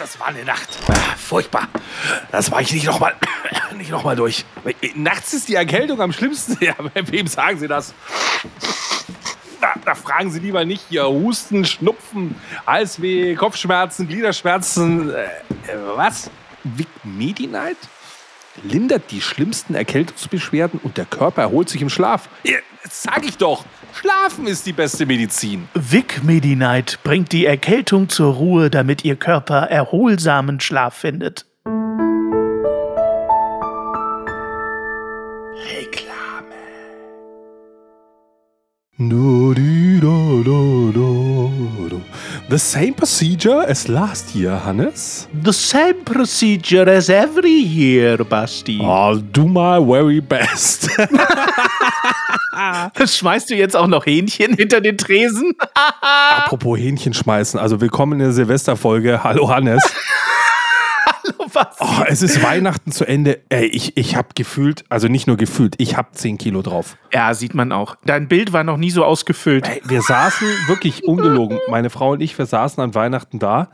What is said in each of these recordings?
das war eine Nacht. Ah, furchtbar. Das war ich nicht nochmal noch durch. Nachts ist die Erkältung am schlimmsten. Ja, wem sagen Sie das? Da, da, fragen Sie lieber nicht hier Husten, Schnupfen, Halsweh, Kopfschmerzen, Gliederschmerzen. Äh, was? Vic Medi-Night? Lindert die schlimmsten Erkältungsbeschwerden und der Körper erholt sich im Schlaf. Ja, das sag ich doch. Schlafen ist die beste Medizin. Vic Medi-Night bringt die Erkältung zur Ruhe, damit Ihr Körper erholsamen Schlaf findet. Reklame. The same procedure as last year, Hannes? The same procedure as every year, Basti. I'll do my very best. Schmeißt du jetzt auch noch Hähnchen hinter den Tresen? Apropos Hähnchen schmeißen, also willkommen in der Silvesterfolge. Hallo Hannes. Hallo was? Oh, es ist Weihnachten zu Ende. Ey, ich, ich habe gefühlt, also nicht nur gefühlt, ich habe 10 Kilo drauf. Ja, sieht man auch. Dein Bild war noch nie so ausgefüllt. Ey, wir saßen wirklich ungelogen, meine Frau und ich, wir saßen an Weihnachten da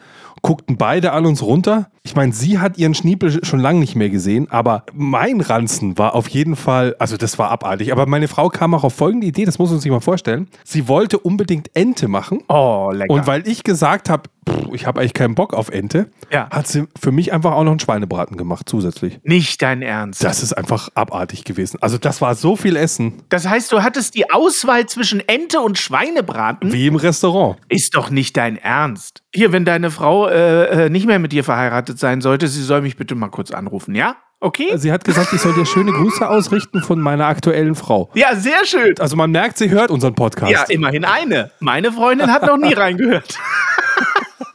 guckten beide an uns runter. Ich meine, sie hat ihren Schniepel schon lange nicht mehr gesehen, aber mein Ranzen war auf jeden Fall, also das war abartig. Aber meine Frau kam auch auf folgende Idee, das muss man sich mal vorstellen. Sie wollte unbedingt Ente machen. Oh, lecker. Und weil ich gesagt habe, ich habe eigentlich keinen Bock auf Ente, ja. hat sie für mich einfach auch noch einen Schweinebraten gemacht zusätzlich. Nicht dein Ernst. Das ist einfach abartig gewesen. Also das war so viel Essen. Das heißt, du hattest die Auswahl zwischen Ente und Schweinebraten? Wie im Restaurant. Ist doch nicht dein Ernst. Hier, wenn deine Frau äh, äh, nicht mehr mit dir verheiratet sein sollte, sie soll mich bitte mal kurz anrufen, ja? Okay. Sie hat gesagt, ich soll dir schöne Grüße ausrichten von meiner aktuellen Frau. Ja, sehr schön. Also man merkt, sie hört unseren Podcast. Ja, immerhin eine. Meine Freundin hat noch nie reingehört.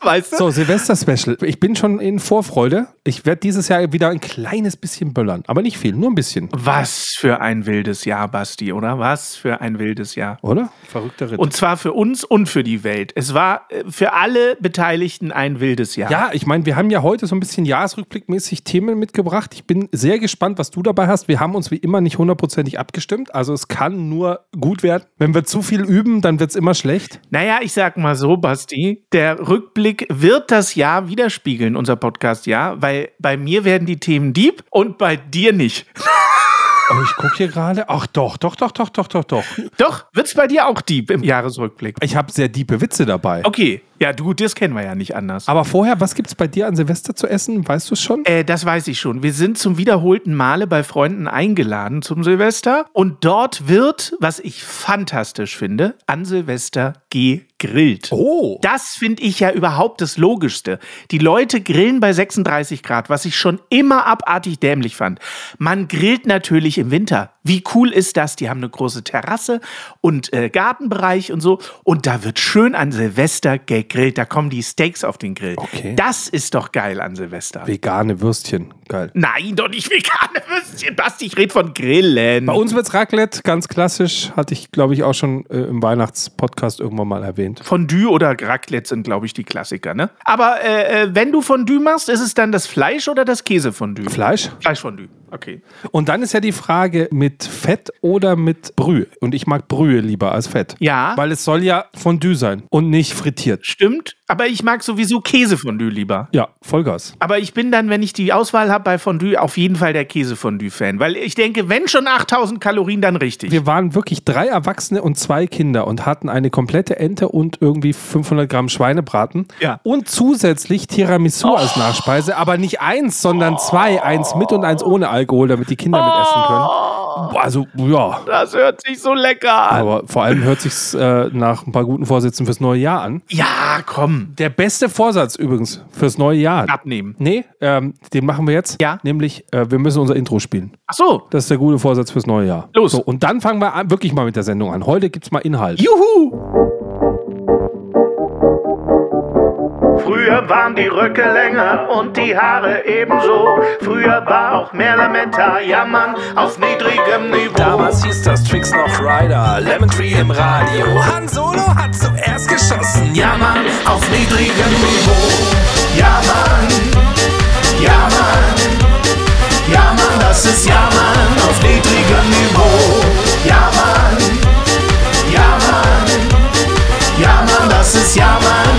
Weißt du? So, Silvester-Special. Ich bin schon in Vorfreude. Ich werde dieses Jahr wieder ein kleines bisschen böllern. Aber nicht viel, nur ein bisschen. Was für ein wildes Jahr, Basti, oder? Was für ein wildes Jahr. Oder? Verrückter Ritt. Und zwar für uns und für die Welt. Es war äh, für alle Beteiligten ein wildes Jahr. Ja, ich meine, wir haben ja heute so ein bisschen Jahresrückblickmäßig Themen mitgebracht. Ich bin sehr gespannt, was du dabei hast. Wir haben uns wie immer nicht hundertprozentig abgestimmt. Also es kann nur gut werden. Wenn wir zu viel üben, dann wird es immer schlecht. Naja, ich sag mal so, Basti, der Rückblick Rückblick wird das Jahr widerspiegeln, unser Podcast, ja, weil bei mir werden die Themen Dieb und bei dir nicht. Oh, ich gucke hier gerade. Ach doch, doch, doch, doch, doch, doch, doch. Doch, wird's bei dir auch Dieb im Jahresrückblick? Ich habe sehr diepe Witze dabei. Okay, ja, du, das kennen wir ja nicht anders. Aber vorher, was gibt's bei dir an Silvester zu essen? Weißt du es schon? Äh, das weiß ich schon. Wir sind zum wiederholten Male bei Freunden eingeladen zum Silvester. Und dort wird, was ich fantastisch finde, an Silvester gegrillt. Oh. Das finde ich ja überhaupt das Logischste. Die Leute grillen bei 36 Grad, was ich schon immer abartig dämlich fand. Man grillt natürlich im Winter. Wie cool ist das? Die haben eine große Terrasse und äh, Gartenbereich und so. Und da wird schön an Silvester gegrillt da kommen die Steaks auf den Grill. Okay. Das ist doch geil an Silvester. Vegane Würstchen, geil. Nein, doch nicht vegane Würstchen, Basti, ich rede von Grillen. Bei uns wird's Raclette, ganz klassisch, hatte ich, glaube ich, auch schon äh, im Weihnachtspodcast irgendwann mal erwähnt. Fondue oder Raclette sind, glaube ich, die Klassiker, ne? Aber äh, äh, wenn du Fondue machst, ist es dann das Fleisch oder das Käsefondue? Fleisch? Fleischfondue, okay. Und dann ist ja die Frage mit Fett oder mit Brühe. Und ich mag Brühe lieber als Fett. Ja. Weil es soll ja Fondue sein und nicht frittiert. Stimmt, aber ich mag sowieso Käsefondue lieber. Ja, Vollgas. Aber ich bin dann, wenn ich die Auswahl habe bei Fondue, auf jeden Fall der Käsefondue-Fan. Weil ich denke, wenn schon 8000 Kalorien, dann richtig. Wir waren wirklich drei Erwachsene und zwei Kinder und hatten eine komplette Ente und irgendwie 500 Gramm Schweinebraten. Ja. Und zusätzlich Tiramisu oh. als Nachspeise, aber nicht eins, sondern zwei. Eins mit und eins ohne Alkohol, damit die Kinder oh. mitessen können. Also, ja. Das hört sich so lecker an. Aber vor allem hört sich äh, nach ein paar guten Vorsätzen fürs neue Jahr an. Ja, komm komm. Der beste Vorsatz übrigens fürs neue Jahr. Abnehmen. Nee, ähm, den machen wir jetzt. Ja. Nämlich, äh, wir müssen unser Intro spielen. Ach so. Das ist der gute Vorsatz fürs neue Jahr. Los. So, und dann fangen wir an, wirklich mal mit der Sendung an. Heute gibt es mal Inhalt. Juhu! Früher waren die Röcke länger und die Haare ebenso. Früher war auch mehr Lametta, jammern auf niedrigem Niveau. Damals hieß das Tricks noch Rider, Lemon Tree im Radio. Han Solo hat zuerst geschossen, jammern auf niedrigem Niveau. Ja Mann, ja Mann, ja Mann, das ist Ja Mann auf niedrigem Niveau. Ja Mann, ja Mann, ja Mann, das ist Ja Mann.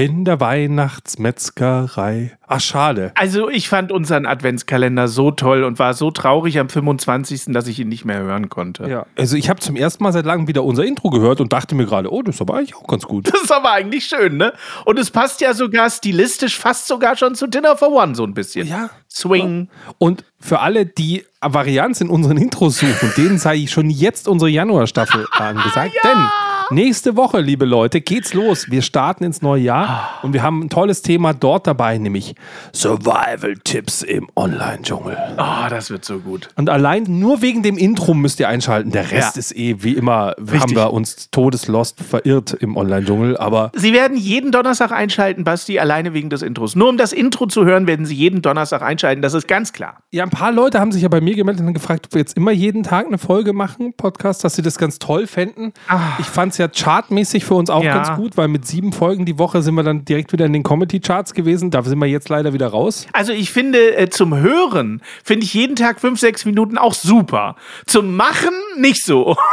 In der Weihnachtsmetzgerei. Ach, schade. Also ich fand unseren Adventskalender so toll und war so traurig am 25., dass ich ihn nicht mehr hören konnte. Ja. Also ich habe zum ersten Mal seit langem wieder unser Intro gehört und dachte mir gerade, oh, das ist aber eigentlich auch ganz gut. Das ist aber eigentlich schön, ne? Und es passt ja sogar stilistisch fast sogar schon zu Dinner for One so ein bisschen. Ja. Swing. Und für alle, die Varianz in unseren Intros suchen, denen sei ich schon jetzt unsere Januarstaffel angesagt. Denn nächste Woche, liebe Leute, geht's los. Wir starten ins neue Jahr und wir haben ein tolles Thema dort dabei, nämlich Survival-Tipps im Online-Dschungel. Oh, das wird so gut. Und allein nur wegen dem Intro müsst ihr einschalten. Der Rest Ja. ist eh, wie immer, haben Richtig. wir uns todeslost verirrt im Online-Dschungel. Aber Sie werden jeden Donnerstag einschalten, Basti, alleine wegen des Intros. Nur um das Intro zu hören, werden Sie jeden Donnerstag einschalten. Das ist ganz klar. Ja, ein paar Leute haben sich ja bei mir gemeldet und gefragt, ob wir jetzt immer jeden Tag eine Folge machen, Podcast, dass sie das ganz toll fänden. Ich fand es ja chartmäßig für uns auch. Ja. ganz gut, weil mit sieben Folgen die Woche sind wir dann direkt wieder in den Comedy-Charts gewesen. Da sind wir jetzt leider wieder raus. Also ich finde, äh, zum Hören finde ich jeden Tag fünf, sechs Minuten auch super. Zum Machen nicht so.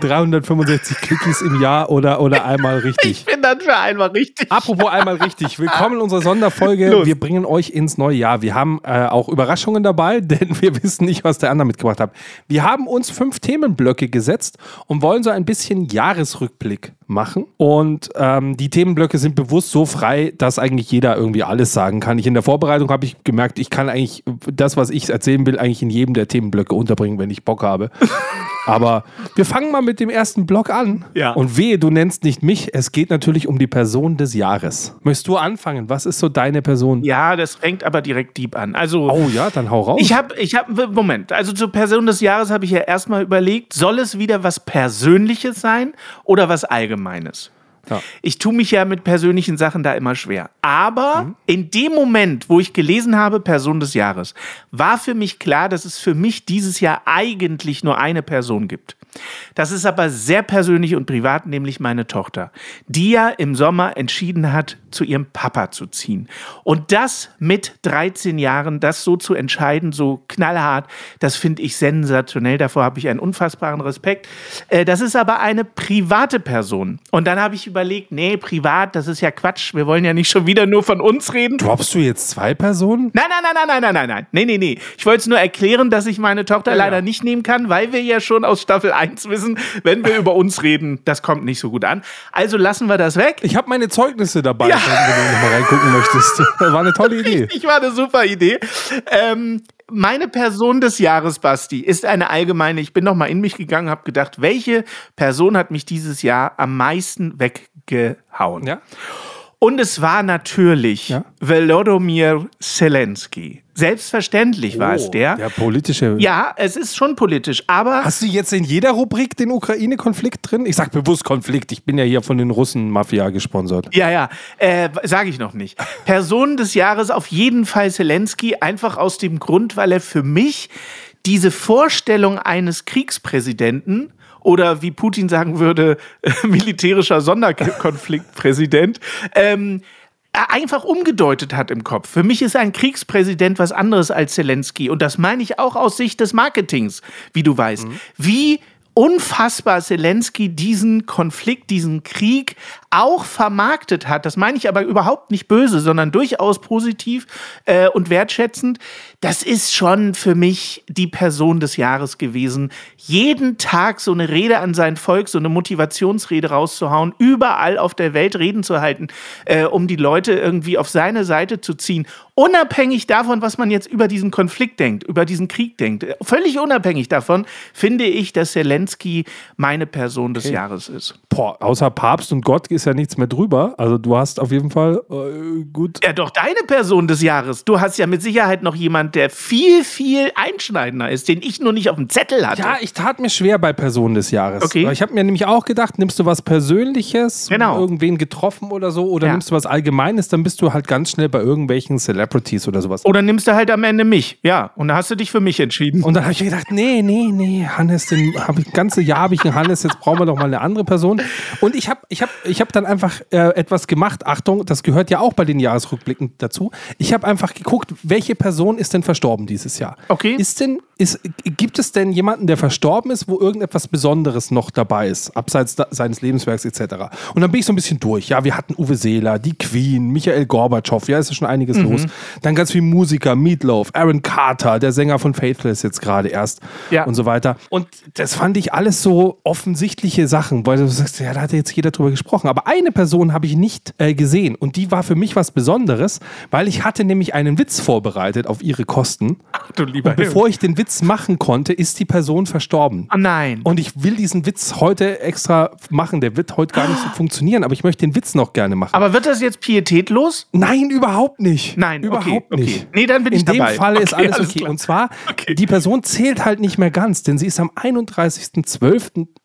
365 Clickies im Jahr oder, oder einmal richtig. Ich bin dann für einmal richtig. Apropos einmal richtig. Willkommen in unserer Sonderfolge. Los. Wir bringen euch ins neue Jahr. Wir haben äh, auch Überraschungen dabei, denn wir wissen nicht, was der andere mitgebracht hat. Wir haben uns fünf Themenblöcke gesetzt und wollen so ein bisschen Jahresrückblick machen. Und ähm, die Themenblöcke sind bewusst so frei, dass eigentlich jeder irgendwie alles sagen kann. Ich in der Vorbereitung habe ich gemerkt, ich kann eigentlich das, was ich erzählen will, eigentlich in jedem der Themenblöcke unterbringen, wenn ich Bock habe. Aber wir fangen mal mit dem ersten Block an. Ja. Und wehe, du nennst nicht mich. Es geht natürlich um die Person des Jahres. Möchtest du anfangen? Was ist so deine Person? Ja, das fängt aber direkt deep an. Also Oh ja, dann hau raus. Ich habe, ich habe, Moment, also zur Person des Jahres habe ich ja erstmal überlegt, soll es wieder was Persönliches sein oder was Allgemeines? Ja. Ich tue mich ja mit persönlichen Sachen da immer schwer. Aber in dem Moment, wo ich gelesen habe, Person des Jahres, war für mich klar, dass es für mich dieses Jahr eigentlich nur eine Person gibt. Das ist aber sehr persönlich und privat, nämlich meine Tochter, die ja im Sommer entschieden hat, zu ihrem Papa zu ziehen. Und das mit 13 Jahren, das so zu entscheiden, so knallhart, das finde ich sensationell. Davor habe ich einen unfassbaren Respekt. Äh, Das ist aber eine private Person. Und dann habe ich überlegt, nee, privat, das ist ja Quatsch. Wir wollen ja nicht schon wieder nur von uns reden. Droppst du jetzt zwei Personen? Nein, nein, nein, nein, nein, nein, nein, nein. Nee, nee, nee. Ich wollte es nur erklären, dass ich meine Tochter leider nicht nehmen kann, weil wir ja schon aus Staffel 1 wissen, wenn wir über uns reden, das kommt nicht so gut an. Also lassen wir das weg. Ich habe meine Zeugnisse dabei, Ja. wenn du noch mal reingucken möchtest. War eine tolle Idee. Ich war eine super Idee. Ähm, meine Person des Jahres, Basti, ist eine allgemeine. Ich bin noch mal in mich gegangen, habe gedacht, welche Person hat mich dieses Jahr am meisten weggehauen? Ja? Und es war natürlich Ja? Volodymyr Zelensky. Selbstverständlich war es der. Oh, Der politische. Ja, es ist schon politisch, aber Hast du jetzt in jeder Rubrik den Ukraine-Konflikt drin? Ich sag bewusst Konflikt. Ich bin ja hier von den Russen-Mafia gesponsert. Ja, ja, äh, sage ich noch nicht. Person des Jahres auf jeden Fall Zelensky, einfach aus dem Grund, weil er für mich diese Vorstellung eines Kriegspräsidenten oder wie Putin sagen würde, militärischer Sonderkonfliktpräsident, ähm, einfach umgedeutet hat im Kopf. Für mich ist ein Kriegspräsident was anderes als Zelensky. Und das meine ich auch aus Sicht des Marketings, wie du weißt. Wie unfassbar Zelensky diesen Konflikt, diesen Krieg auch vermarktet hat. Das meine ich aber überhaupt nicht böse, sondern durchaus positiv äh, und wertschätzend. Das ist schon für mich die Person des Jahres gewesen. Jeden Tag so eine Rede an sein Volk, so eine Motivationsrede rauszuhauen, überall auf der Welt Reden zu halten, äh, um die Leute irgendwie auf seine Seite zu ziehen. Unabhängig davon, was man jetzt über diesen Konflikt denkt, über diesen Krieg denkt, völlig unabhängig davon, finde ich, dass Zelensky meine Person des Jahres ist. Boah, außer Papst und Gott ist ja nichts mehr drüber. Also du hast auf jeden Fall äh, gut. Ja, doch deine Person des Jahres. Du hast ja mit Sicherheit noch jemand, der viel, viel einschneidender ist, den ich nur nicht auf dem Zettel hatte. Ja, ich tat mir schwer bei Person des Jahres. Okay. Ich habe mir nämlich auch gedacht, nimmst du was Persönliches, Genau. irgendwen getroffen oder so, oder Ja. nimmst du was Allgemeines, dann bist du halt ganz schnell bei irgendwelchen Celebrities oder sowas. Oder nimmst du halt am Ende mich. Ja, und da hast du dich für mich entschieden. Und dann habe ich gedacht, nee, nee, nee, Hannes, den habe ich das ganze Jahr habe ich einen Hannes, jetzt brauchen wir doch mal eine andere Person. Und ich habe ich hab, ich hab dann einfach äh, etwas gemacht. Achtung, das gehört ja auch bei den Jahresrückblicken dazu. Ich habe einfach geguckt, welche Person ist denn verstorben dieses Jahr? Okay. Ist denn, ist, gibt es denn jemanden, der verstorben ist, wo irgendetwas Besonderes noch dabei ist, abseits da, seines Lebenswerks etc.? Und dann bin ich so ein bisschen durch. Ja, wir hatten Uwe Seeler, die Queen, Michael Gorbatschow, ja, ist ja schon einiges los. Dann ganz viele Musiker, Meatloaf, Aaron Carter, der Sänger von Faithless jetzt gerade erst Ja. und so weiter. Und das fand ich alles so offensichtliche Sachen, weil du sagst, ja, da hat jetzt jeder drüber gesprochen. Aber eine Person habe ich nicht äh, gesehen und die war für mich was Besonderes, weil ich hatte nämlich einen Witz vorbereitet auf ihre Kosten. du lieber Und bevor ich den Witz machen konnte, ist die Person verstorben. Oh nein. Und ich will diesen Witz heute extra machen. Der wird heute gar nicht so funktionieren, aber ich möchte den Witz noch gerne machen. Aber wird das jetzt pietätlos? Nein, überhaupt nicht. Nein, okay, überhaupt okay. nicht. Nee, dann bin ich In dem dabei. Fall ist Okay, alles alles okay. klar. Und zwar, Okay. die Person zählt halt nicht mehr ganz, denn sie ist am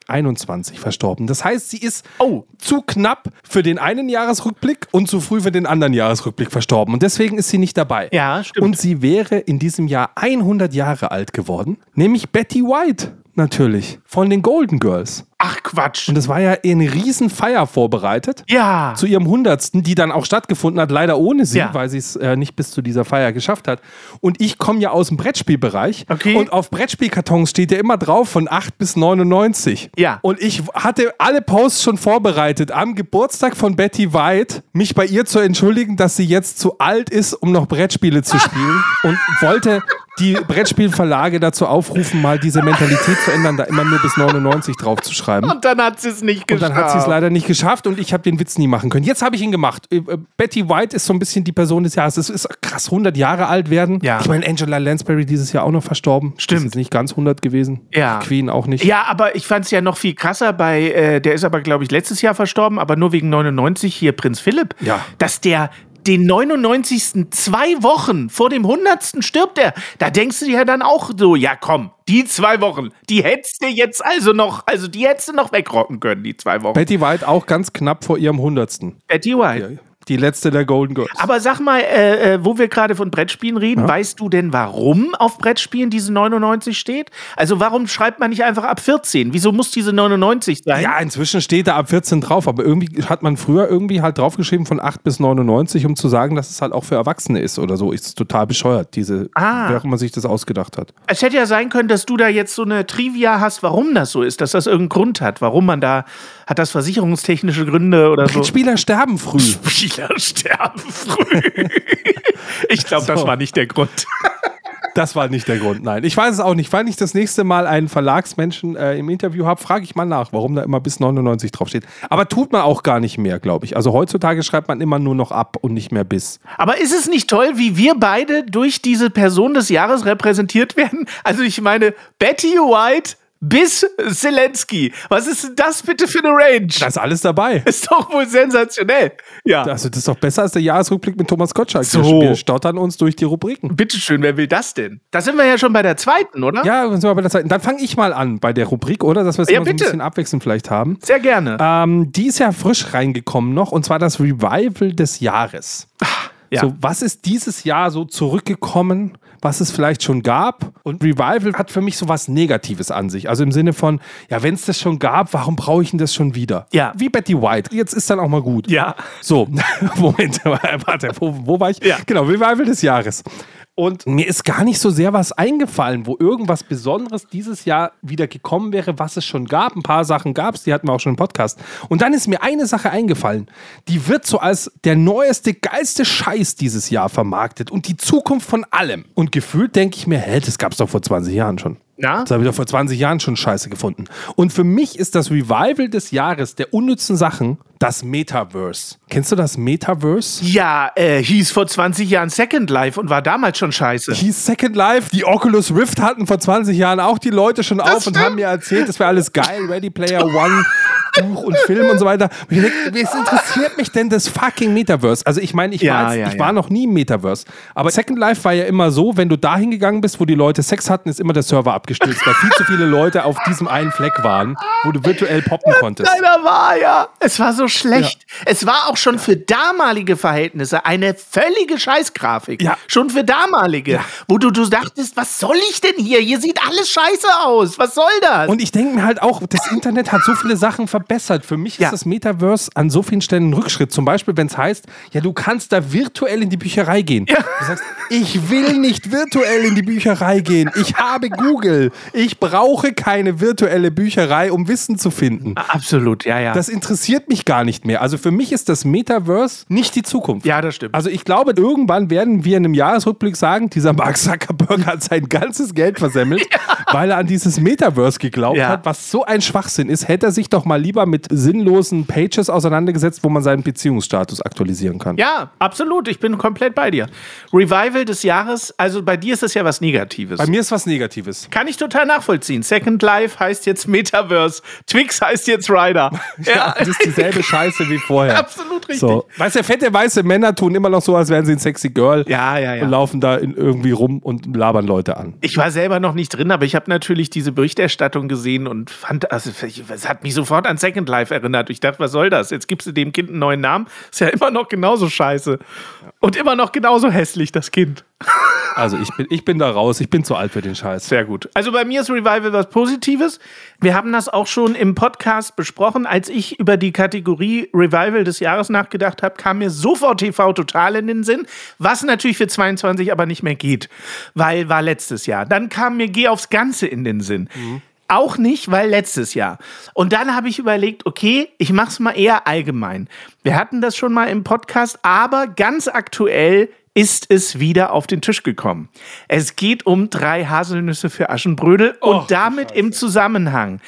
31.12.21 verstorben. Das heißt, sie ist Oh. zu knapp für den einen Jahresrückblick und zu früh für den anderen Jahresrückblick verstorben. Und deswegen ist sie nicht dabei. Ja, stimmt. Und sie wäre in diesem Jahr 100 Jahre alt geworden, nämlich Betty White. Natürlich. Von den Golden Girls. Ach Quatsch. Und es war ja eine riesen Feier vorbereitet Ja. zu ihrem Hundertsten, die dann auch stattgefunden hat, leider ohne sie, Ja. weil sie es äh, nicht bis zu dieser Feier geschafft hat. Und ich komme ja aus dem Brettspielbereich Okay. und auf Brettspielkartons steht ja immer drauf von 8 bis 99. Ja. Und ich hatte alle Posts schon vorbereitet, am Geburtstag von Betty White, mich bei ihr zu entschuldigen, dass sie jetzt zu alt ist, um noch Brettspiele zu spielen und wollte die Brettspielverlage dazu aufrufen, mal diese Mentalität zu ändern, da immer nur bis 99 drauf zu schreiben. Und dann hat sie es nicht Und geschafft. dann hat sie es leider nicht geschafft und ich habe den Witz nie machen können. Jetzt habe ich ihn gemacht. Äh, äh, Betty White ist so ein bisschen die Person des Jahres. Es ist krass, 100 Jahre alt werden. Ja. Ich meine, Angela Lansbury dieses Jahr auch noch verstorben. Stimmt. Ist jetzt nicht ganz 100 gewesen. Ja. Queen auch nicht. Ja, aber ich fand es ja noch viel krasser bei, äh, der ist aber, glaube ich, letztes Jahr verstorben, aber nur wegen 99, hier Prinz Philipp. Ja. Dass der den 99. zwei Wochen vor dem 100. stirbt er. Da denkst du dir ja dann auch so, ja komm, die zwei Wochen, die hättest du jetzt also noch, also die hättest du noch wegrocken können, die zwei Wochen. Betty White auch ganz knapp vor ihrem 100. Betty White. Die letzte der Golden Girls. Aber sag mal, äh, äh, wo wir gerade von Brettspielen reden, weißt du denn, warum auf Brettspielen diese 99 steht? Also warum schreibt man nicht einfach ab 14? Wieso muss diese 99 sein? ja, inzwischen steht da ab 14 drauf, aber irgendwie hat man früher irgendwie halt draufgeschrieben von 8 bis 99, um zu sagen, dass es halt auch für Erwachsene ist oder so. Ist total bescheuert, diese, Ah. auch immer sich das ausgedacht hat. Es hätte ja sein können, dass du da jetzt so eine Trivia hast, warum das so ist, dass das irgendeinen Grund hat. Warum man da, hat das versicherungstechnische Gründe oder so? Spieler sterben früh. Spieler sterben früh. ich glaube, das So. war nicht der Grund. Das war nicht der Grund, nein. Ich weiß es auch nicht. Wenn ich das nächste Mal einen Verlagsmenschen äh, im Interview habe, frage ich mal nach, warum da immer bis 99 draufsteht. Aber tut man auch gar nicht mehr, glaube ich. Also heutzutage schreibt man immer nur noch ab und nicht mehr bis. Aber ist es nicht toll, wie wir beide durch diese Person des Jahres repräsentiert werden? Also ich meine, Betty White bis Zelensky. Was ist denn das bitte für eine Range? Da ist alles dabei. ist doch wohl sensationell. Ja. Also das ist doch besser als der Jahresrückblick mit Thomas Gottschalk. So. Wir- stottern uns durch die Rubriken. Bitteschön, wer will das denn? Da sind wir ja schon bei der zweiten, oder? Ja, sind wir bei der Zeit. Dann fange ich mal an bei der Rubrik, oder? Dass wir es Ja, immer so ein bitte. bisschen abwechselnd vielleicht haben. Sehr gerne. Ähm, die ist ja frisch reingekommen noch, und zwar das Revival des Jahres. ja. So, was ist dieses Jahr so zurückgekommen, was es vielleicht schon gab? Und Revival hat für mich so was Negatives an sich. Also im Sinne von, ja, wenn es das schon gab, warum brauche ich denn das schon wieder? Ja. Wie Betty White. Jetzt ist dann auch mal gut. ja. So, Moment, warte, wo, wo war ich? Ja. Genau, Revival des Jahres. Und mir ist gar nicht so sehr was eingefallen, wo irgendwas Besonderes dieses Jahr wieder gekommen wäre, was es schon gab. Ein paar Sachen gab es, die hatten wir auch schon im Podcast. Und dann ist mir eine Sache eingefallen. Die wird so als der neueste, geilste Scheiß dieses Jahr vermarktet und die Zukunft von allem. Und gefühlt denke ich mir, hä, das gab es doch vor 20 Jahren schon. Na? Das habe ich doch vor 20 Jahren schon scheiße gefunden. Und für mich ist das Revival des Jahres der unnützen Sachen das Metaverse. Kennst du das Metaverse? Ja, äh, hieß vor 20 Jahren Second Life und war damals schon scheiße. Hieß Second Life. Die Oculus Rift hatten vor 20 Jahren auch die Leute schon auf und stimmt. haben mir erzählt, das wäre alles geil. Ready Player One. Buch und Film und so weiter. Und ich denke, was interessiert mich denn das fucking Metaverse? Also ich meine, ich, Ja, war, jetzt, ja, ich ja. war noch nie im Metaverse. Aber Second Life war ja immer so, wenn du dahin gegangen bist, wo die Leute Sex hatten, ist immer der Server abgestürzt, weil viel zu viele Leute auf diesem einen Fleck waren, wo du virtuell poppen konntest. Leider war ja. Es war so schlecht. Es war auch schon für damalige Verhältnisse eine völlige Scheißgrafik. Ja. Schon für damalige. Wo du, du dachtest, was soll ich denn hier? Hier sieht alles scheiße aus. Was soll das? Und ich denke mir halt auch, das Internet hat so viele Sachen verbessert. Für mich ist Ja. das Metaverse an so vielen Stellen ein Rückschritt. Zum Beispiel, wenn es heißt, ja, du kannst da virtuell in die Bücherei gehen. Du sagst, ich will nicht virtuell in die Bücherei gehen. Ich habe Google. Ich brauche keine virtuelle Bücherei, um Wissen zu finden. Absolut, ja, ja. Das interessiert mich gar nicht mehr. Also für mich ist das Metaverse nicht die Zukunft. ja, das stimmt. Also ich glaube, irgendwann werden wir in einem Jahresrückblick sagen, dieser Mark Zuckerberg hat sein ganzes Geld versemmelt, weil er an dieses Metaverse geglaubt Ja. hat, was so ein Schwachsinn ist. Hätte er sich doch mal lieber mit sinnlosen Pages auseinandergesetzt, wo man seinen Beziehungsstatus aktualisieren kann. ja, absolut. Ich bin komplett bei dir. Revival des Jahres, also bei dir ist das ja was Negatives. Bei mir ist was Negatives. Kann ich total nachvollziehen. Second Life heißt jetzt Metaverse. Twix heißt jetzt Ryder. Ja, das ist dieselbe Scheiße wie vorher. Absolut richtig. So. Weißt du, fette weiße Männer tun immer noch so, als wären sie ein sexy Girl. Ja, ja, ja. Und laufen da irgendwie rum und labern Leute an. Ich war selber noch nicht drin, aber ich habe natürlich diese Berichterstattung gesehen und fand, also es hat mich sofort an Second Life erinnert. Ich dachte, was soll das? Jetzt gibst du dem Kind einen neuen Namen. Ist ja immer noch genauso scheiße. Und immer noch genauso hässlich, das Kind. Also ich bin, ich bin da raus, ich bin zu alt für den Scheiß. Sehr gut. Also bei mir ist Revival was Positives. Wir haben das auch schon im Podcast besprochen. Als ich über die Kategorie Revival des Jahres nachgedacht habe, kam mir sofort TV total in den Sinn, was natürlich für 22 aber nicht mehr geht, weil war letztes Jahr. Dann kam mir Geh aufs Ganze in den Sinn. Auch nicht, weil letztes Jahr. Und dann habe ich überlegt, okay, ich mache es mal eher allgemein. Wir hatten das schon mal im Podcast, aber ganz aktuell ist es wieder auf den Tisch gekommen. Es geht um drei Haselnüsse für Aschenbrödel und damit im Zusammenhang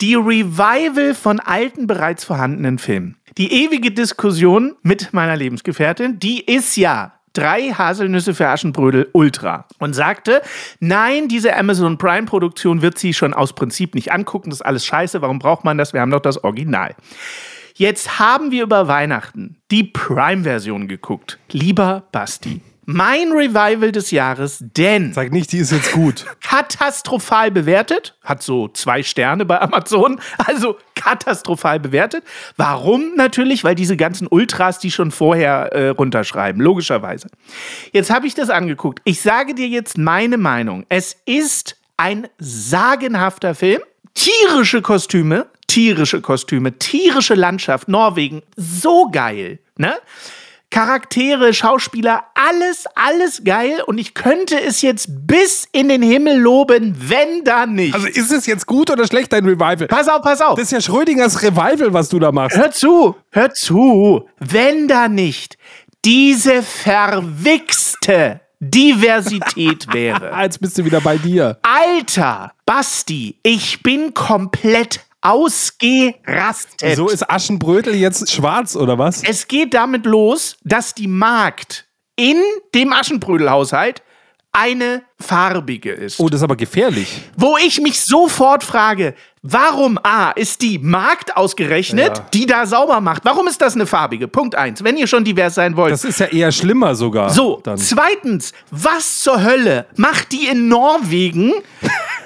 die Revival von alten, bereits vorhandenen Filmen. Die ewige Diskussion mit meiner Lebensgefährtin, die ist ja drei Haselnüsse für Aschenbrödel Ultra und sagte, nein, diese Amazon Prime Produktion wird sie schon aus Prinzip nicht angucken, das ist alles scheiße, warum braucht man das? Wir haben doch das Original. Jetzt haben wir über Weihnachten die Prime-Version geguckt. Lieber Basti, mein Revival des Jahres, denn Sag nicht, die ist jetzt gut. katastrophal bewertet, hat so zwei Sterne bei Amazon, also katastrophal bewertet. Warum? Natürlich, weil diese ganzen Ultras die schon vorher äh, runterschreiben, logischerweise. Jetzt habe ich das angeguckt. Ich sage dir jetzt meine Meinung. Es ist ein sagenhafter Film. Tierische Kostüme, tierische Kostüme, tierische Landschaft, Norwegen, so geil, ne? Charaktere, Schauspieler, alles, alles geil. Und ich könnte es jetzt bis in den Himmel loben, wenn da nicht. Also ist es jetzt gut oder schlecht, dein Revival? pass auf, pass auf. Das ist ja Schrödingers Revival, was du da machst. Hör zu, hör zu. Wenn da nicht diese verwichste Diversität wäre. Jetzt bist du wieder bei dir. Alter, Basti, ich bin komplett ausgerastet. So ist Aschenbrötel jetzt schwarz oder was? Es geht damit los, dass die Magd in dem Aschenbrödelhaushalt eine farbige ist. Oh, das ist aber gefährlich. Wo ich mich sofort frage, warum A, ist die Magd ausgerechnet, Ja. die da sauber macht? Warum ist das eine farbige? Punkt eins. Wenn ihr schon divers sein wollt. Das ist ja eher schlimmer sogar. so, dann. zweitens, was zur Hölle macht die in Norwegen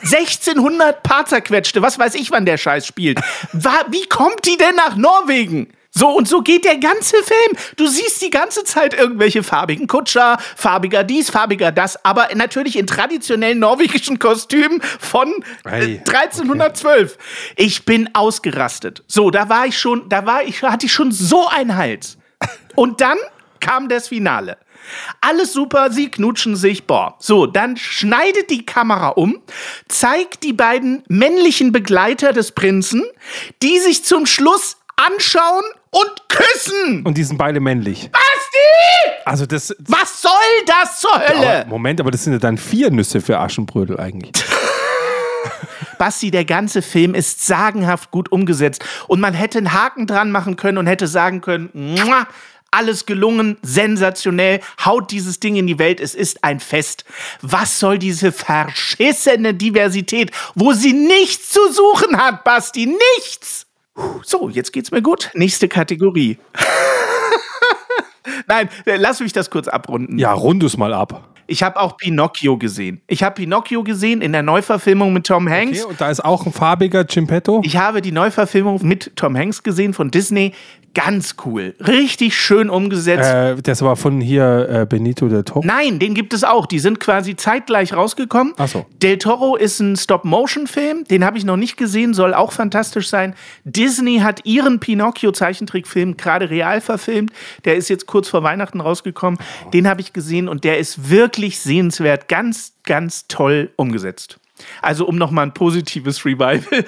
1600 Paar zerquetschte? Was weiß ich, wann der Scheiß spielt. Wie kommt die denn nach Norwegen? So, und so geht der ganze Film. Du siehst die ganze Zeit irgendwelche farbigen Kutscher, farbiger dies, farbiger das, aber natürlich in traditionellen norwegischen Kostümen von äh, Ei, 1312. Ich bin ausgerastet. So, da war ich schon, da war ich, hatte ich schon so einen Hals. Und dann kam das Finale. Alles super, sie knutschen sich, boah. So, dann schneidet die Kamera um, zeigt die beiden männlichen Begleiter des Prinzen, die sich zum Schluss anschauen und küssen. Und die sind beide männlich. Basti! Also das. Was soll das zur Hölle? Aber, Moment, aber das sind ja dann vier Nüsse für Aschenbrödel eigentlich. Basti, der ganze Film ist sagenhaft gut umgesetzt. Und man hätte einen Haken dran machen können und hätte sagen können, "Mua, alles gelungen, sensationell, haut dieses Ding in die Welt, es ist ein Fest. Was soll diese verschissene Diversität, wo sie nichts zu suchen hat, Basti, nichts? So, jetzt geht's mir gut. Nächste Kategorie. Nein, äh, lass mich das kurz abrunden. Ja, rund es mal ab. Ich habe auch Pinocchio gesehen. Ich habe Pinocchio gesehen in der Neuverfilmung mit Tom Hanks. Okay, und da ist auch ein farbiger Gimpetto. Ich habe die Neuverfilmung mit Tom Hanks gesehen von Disney. Ganz cool. Richtig schön umgesetzt. Äh, das war von hier äh, Benito del Toro. Nein, den gibt es auch. Die sind quasi zeitgleich rausgekommen. Ach so. Del Toro ist ein Stop-Motion-Film. Den habe ich noch nicht gesehen, soll auch fantastisch sein. Disney hat ihren Pinocchio-Zeichentrickfilm gerade real verfilmt. Der ist jetzt kurz vor Weihnachten rausgekommen. Den habe ich gesehen und der ist wirklich sehenswert. Ganz, ganz toll umgesetzt. Also um nochmal ein positives Revival.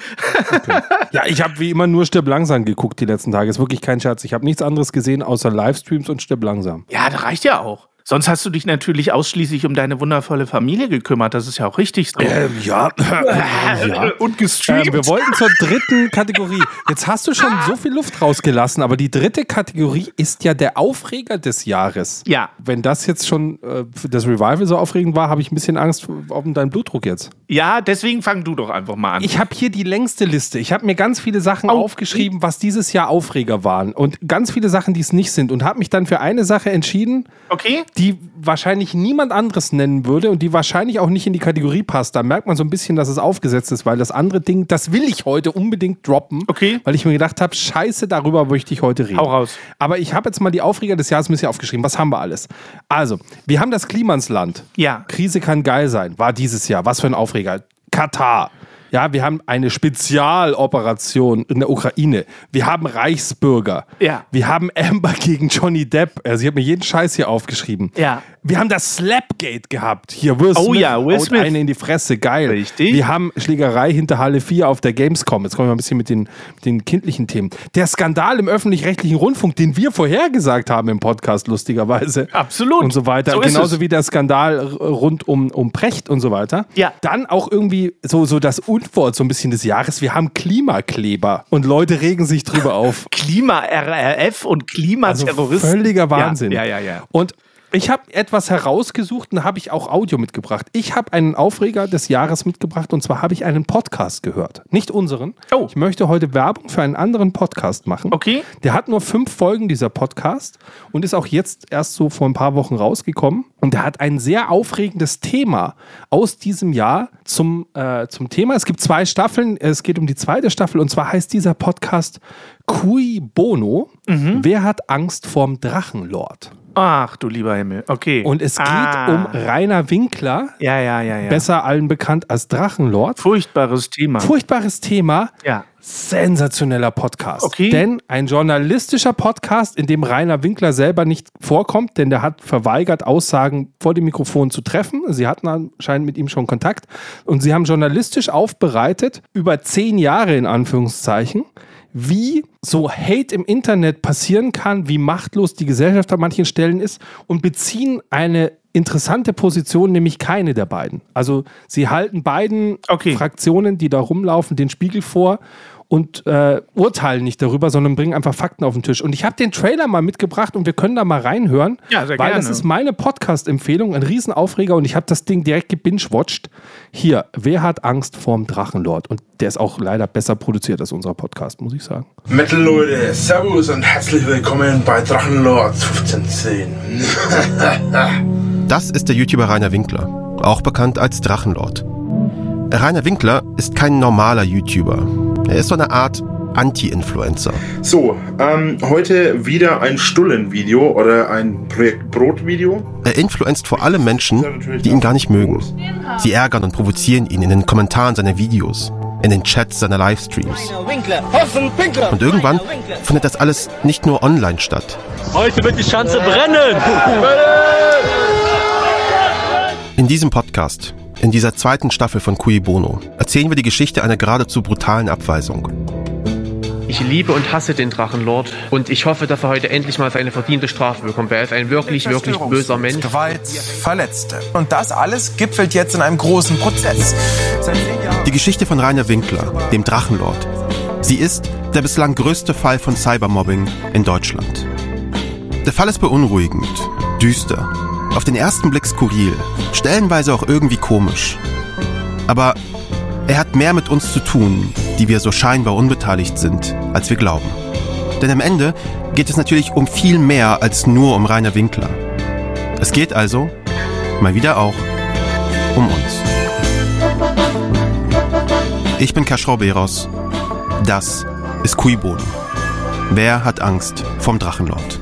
Ja, ich habe wie immer nur Stirb langsam geguckt die letzten Tage. Ist wirklich kein Scherz. Ich habe nichts anderes gesehen außer Livestreams und Stirb langsam. ja, das reicht ja auch. Sonst hast du dich natürlich ausschließlich um deine wundervolle Familie gekümmert. Das ist ja auch richtig so. ja. ja. Und gestreamt. Ähm, wir wollten zur dritten Kategorie. Jetzt hast du schon so viel Luft rausgelassen, aber die dritte Kategorie ist ja der Aufreger des Jahres. Ja. Wenn das jetzt schon äh, für das Revival so aufregend war, habe ich ein bisschen Angst um deinen Blutdruck jetzt. Ja, deswegen fang du doch einfach mal an. Ich habe hier die längste Liste. Ich habe mir ganz viele Sachen Oh. aufgeschrieben, was dieses Jahr Aufreger waren und ganz viele Sachen, die es nicht sind und habe mich dann für eine Sache entschieden, okay? die wahrscheinlich niemand anderes nennen würde und die wahrscheinlich auch nicht in die Kategorie passt. Da merkt man so ein bisschen, dass es aufgesetzt ist, weil das andere Ding, das will ich heute unbedingt droppen, Okay. weil ich mir gedacht habe, scheiße, darüber möchte ich heute reden. Hau raus. Aber ich habe jetzt mal die Aufreger des Jahres ein bisschen aufgeschrieben. Was haben wir alles? Also, wir haben das Klimansland. Ja. Krise kann geil sein, war dieses Jahr. Was für ein Aufreger. Katar. Ja, wir haben eine Spezialoperation in der Ukraine. Wir haben Reichsbürger. Ja. Wir haben Amber gegen Johnny Depp. Also ich habe mir jeden Scheiß hier aufgeschrieben. Ja. Wir haben das Slapgate gehabt. Hier, Will Oh Smith ja, Will Smith. eine in die Fresse. Geil. Richtig. Wir haben Schlägerei hinter Halle 4 auf der Gamescom. Jetzt kommen wir ein bisschen mit den, mit den kindlichen Themen. Der Skandal im öffentlich-rechtlichen Rundfunk, den wir vorhergesagt haben im Podcast, lustigerweise. Absolut. Und so weiter. So Genauso es. wie der Skandal rund um, um Precht und so weiter. Ja. Dann auch irgendwie so, so das Unwort so ein bisschen des Jahres. Wir haben Klimakleber und Leute regen sich drüber auf. Klima-RRF und Also Klimaterroristen. völliger Wahnsinn. Ja, ja, ja. ja. Und ich habe etwas herausgesucht und habe ich auch Audio mitgebracht. Ich habe einen Aufreger des Jahres mitgebracht und zwar habe ich einen Podcast gehört. Nicht unseren. Oh. Ich möchte heute Werbung für einen anderen Podcast machen. Okay. Der hat nur fünf Folgen, dieser Podcast, und ist auch jetzt erst so vor ein paar Wochen rausgekommen. Und der hat ein sehr aufregendes Thema aus diesem Jahr zum, äh, zum Thema. Es gibt zwei Staffeln. Es geht um die zweite Staffel. Und zwar heißt dieser Podcast Cui Bono. Mhm. Wer hat Angst vorm Drachenlord? Ach, du lieber Himmel. Okay. Und es geht Ah. um Rainer Winkler, Ja, ja, ja, ja. besser allen bekannt als Drachenlord. Furchtbares Thema. Furchtbares Thema. ja. Sensationeller Podcast. Okay. Denn ein journalistischer Podcast, in dem Rainer Winkler selber nicht vorkommt, denn der hat verweigert, Aussagen vor dem Mikrofon zu treffen. Sie hatten anscheinend mit ihm schon Kontakt. Und sie haben journalistisch aufbereitet, über zehn Jahre in Anführungszeichen, wie so Hate im Internet passieren kann, wie machtlos die Gesellschaft an manchen Stellen ist und beziehen eine interessante Position, nämlich keine der beiden. Also sie halten beiden Okay. Fraktionen, die da rumlaufen, den Spiegel vor und äh, urteilen nicht darüber, sondern bringen einfach Fakten auf den Tisch. Und ich habe den Trailer mal mitgebracht und wir können da mal reinhören, Ja, sehr weil gerne. das ist meine Podcast-Empfehlung, ein Riesenaufreger und ich habe das Ding direkt gebingewatcht. Hier, wer hat Angst vorm Drachenlord? Und der ist auch leider besser produziert als unser Podcast, muss ich sagen. Metal Leute, Servus und herzlich willkommen bei Drachenlord 1510. Das ist der YouTuber Rainer Winkler, auch bekannt als Drachenlord. Rainer Winkler ist kein normaler YouTuber. Er ist so eine Art Anti-Influencer. So, ähm, heute wieder ein Stullen-Video oder ein Projekt Brot-Video. Er influenzt vor allem Menschen, die ihn gar nicht mögen. Sie ärgern und provozieren ihn in den Kommentaren seiner Videos, in den Chats seiner Livestreams. Und irgendwann findet das alles nicht nur online statt. Heute wird die Schanze brennen! In diesem Podcast, in dieser zweiten Staffel von Cui Bono, erzählen wir die Geschichte einer geradezu brutalen Abweisung. Ich liebe und hasse den Drachenlord und ich hoffe, dass er heute endlich mal seine verdiente Strafe bekommt. Er ist ein wirklich, wirklich böser Mensch. Gewalt, Verletzte. Und das alles gipfelt jetzt in einem großen Prozess. Seit zehn Jahren Die Geschichte von Rainer Winkler, dem Drachenlord. Sie ist der bislang größte Fall von Cybermobbing in Deutschland. Der Fall ist beunruhigend, düster, auf den ersten Blick skurril, stellenweise auch irgendwie komisch. Aber Er hat mehr mit uns zu tun, die wir so scheinbar unbeteiligt sind, als wir glauben. Denn am Ende geht es natürlich um viel mehr als nur um Rainer Winkler. Es geht also, mal wieder auch, um uns. Ich bin Kaschrau Beros. Das ist Kuiboden. Wer hat Angst vom Drachenlord?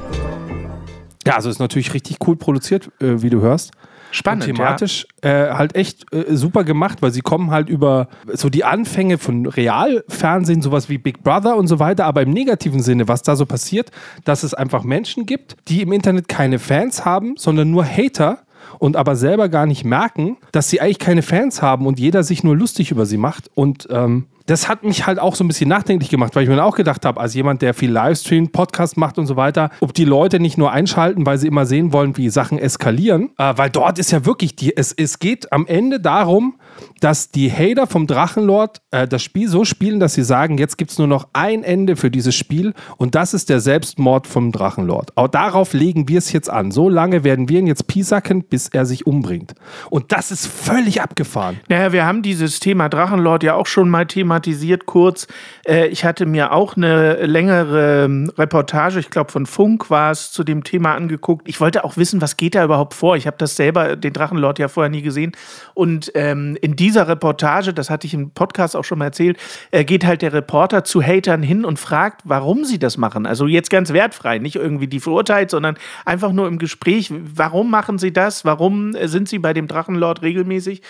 Ja, also ist natürlich richtig cool produziert, äh, wie du hörst. Spannend, Und thematisch äh, halt echt äh, super gemacht, weil sie kommen halt über so die Anfänge von Realfernsehen, sowas wie Big Brother und so weiter, aber im negativen Sinne, was da so passiert, dass es einfach Menschen gibt, die im Internet keine Fans haben, sondern nur Hater und aber selber gar nicht merken, dass sie eigentlich keine Fans haben und jeder sich nur lustig über sie macht. Und ähm, das hat mich halt auch so ein bisschen nachdenklich gemacht, weil ich mir auch gedacht habe, als jemand, der viel Livestream, Podcast macht und so weiter, ob die Leute nicht nur einschalten, weil sie immer sehen wollen, wie Sachen eskalieren. Äh, weil dort ist ja wirklich, die, es, es geht am Ende darum, dass die Hater vom Drachenlord äh, das Spiel so spielen, dass sie sagen, jetzt gibt es nur noch ein Ende für dieses Spiel und das ist der Selbstmord vom Drachenlord. Auch darauf legen wir es jetzt an. So lange werden wir ihn jetzt piesacken, bis er sich umbringt. Und das ist völlig abgefahren. Naja, wir haben dieses Thema Drachenlord ja auch schon mal thematisiert, kurz. Äh, ich hatte mir auch eine längere ähm, Reportage, ich glaube von Funk war es, zu dem Thema angeguckt. Ich wollte auch wissen, was geht da überhaupt vor. Ich habe das selber, den Drachenlord ja vorher nie gesehen. Und ähm, in dieser Reportage, das hatte ich im Podcast auch schon mal erzählt, äh, geht halt der Reporter zu Hatern hin und fragt, warum sie das machen. Also jetzt ganz wertfrei, nicht irgendwie die verurteilt, sondern einfach nur im Gespräch, warum machen sie das? Warum äh, sind sie bei dem Drachenlord regelmäßig?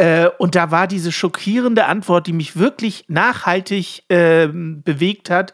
Äh, und da war diese schockierende Antwort, die mich wirklich nachhaltig äh, bewegt hat.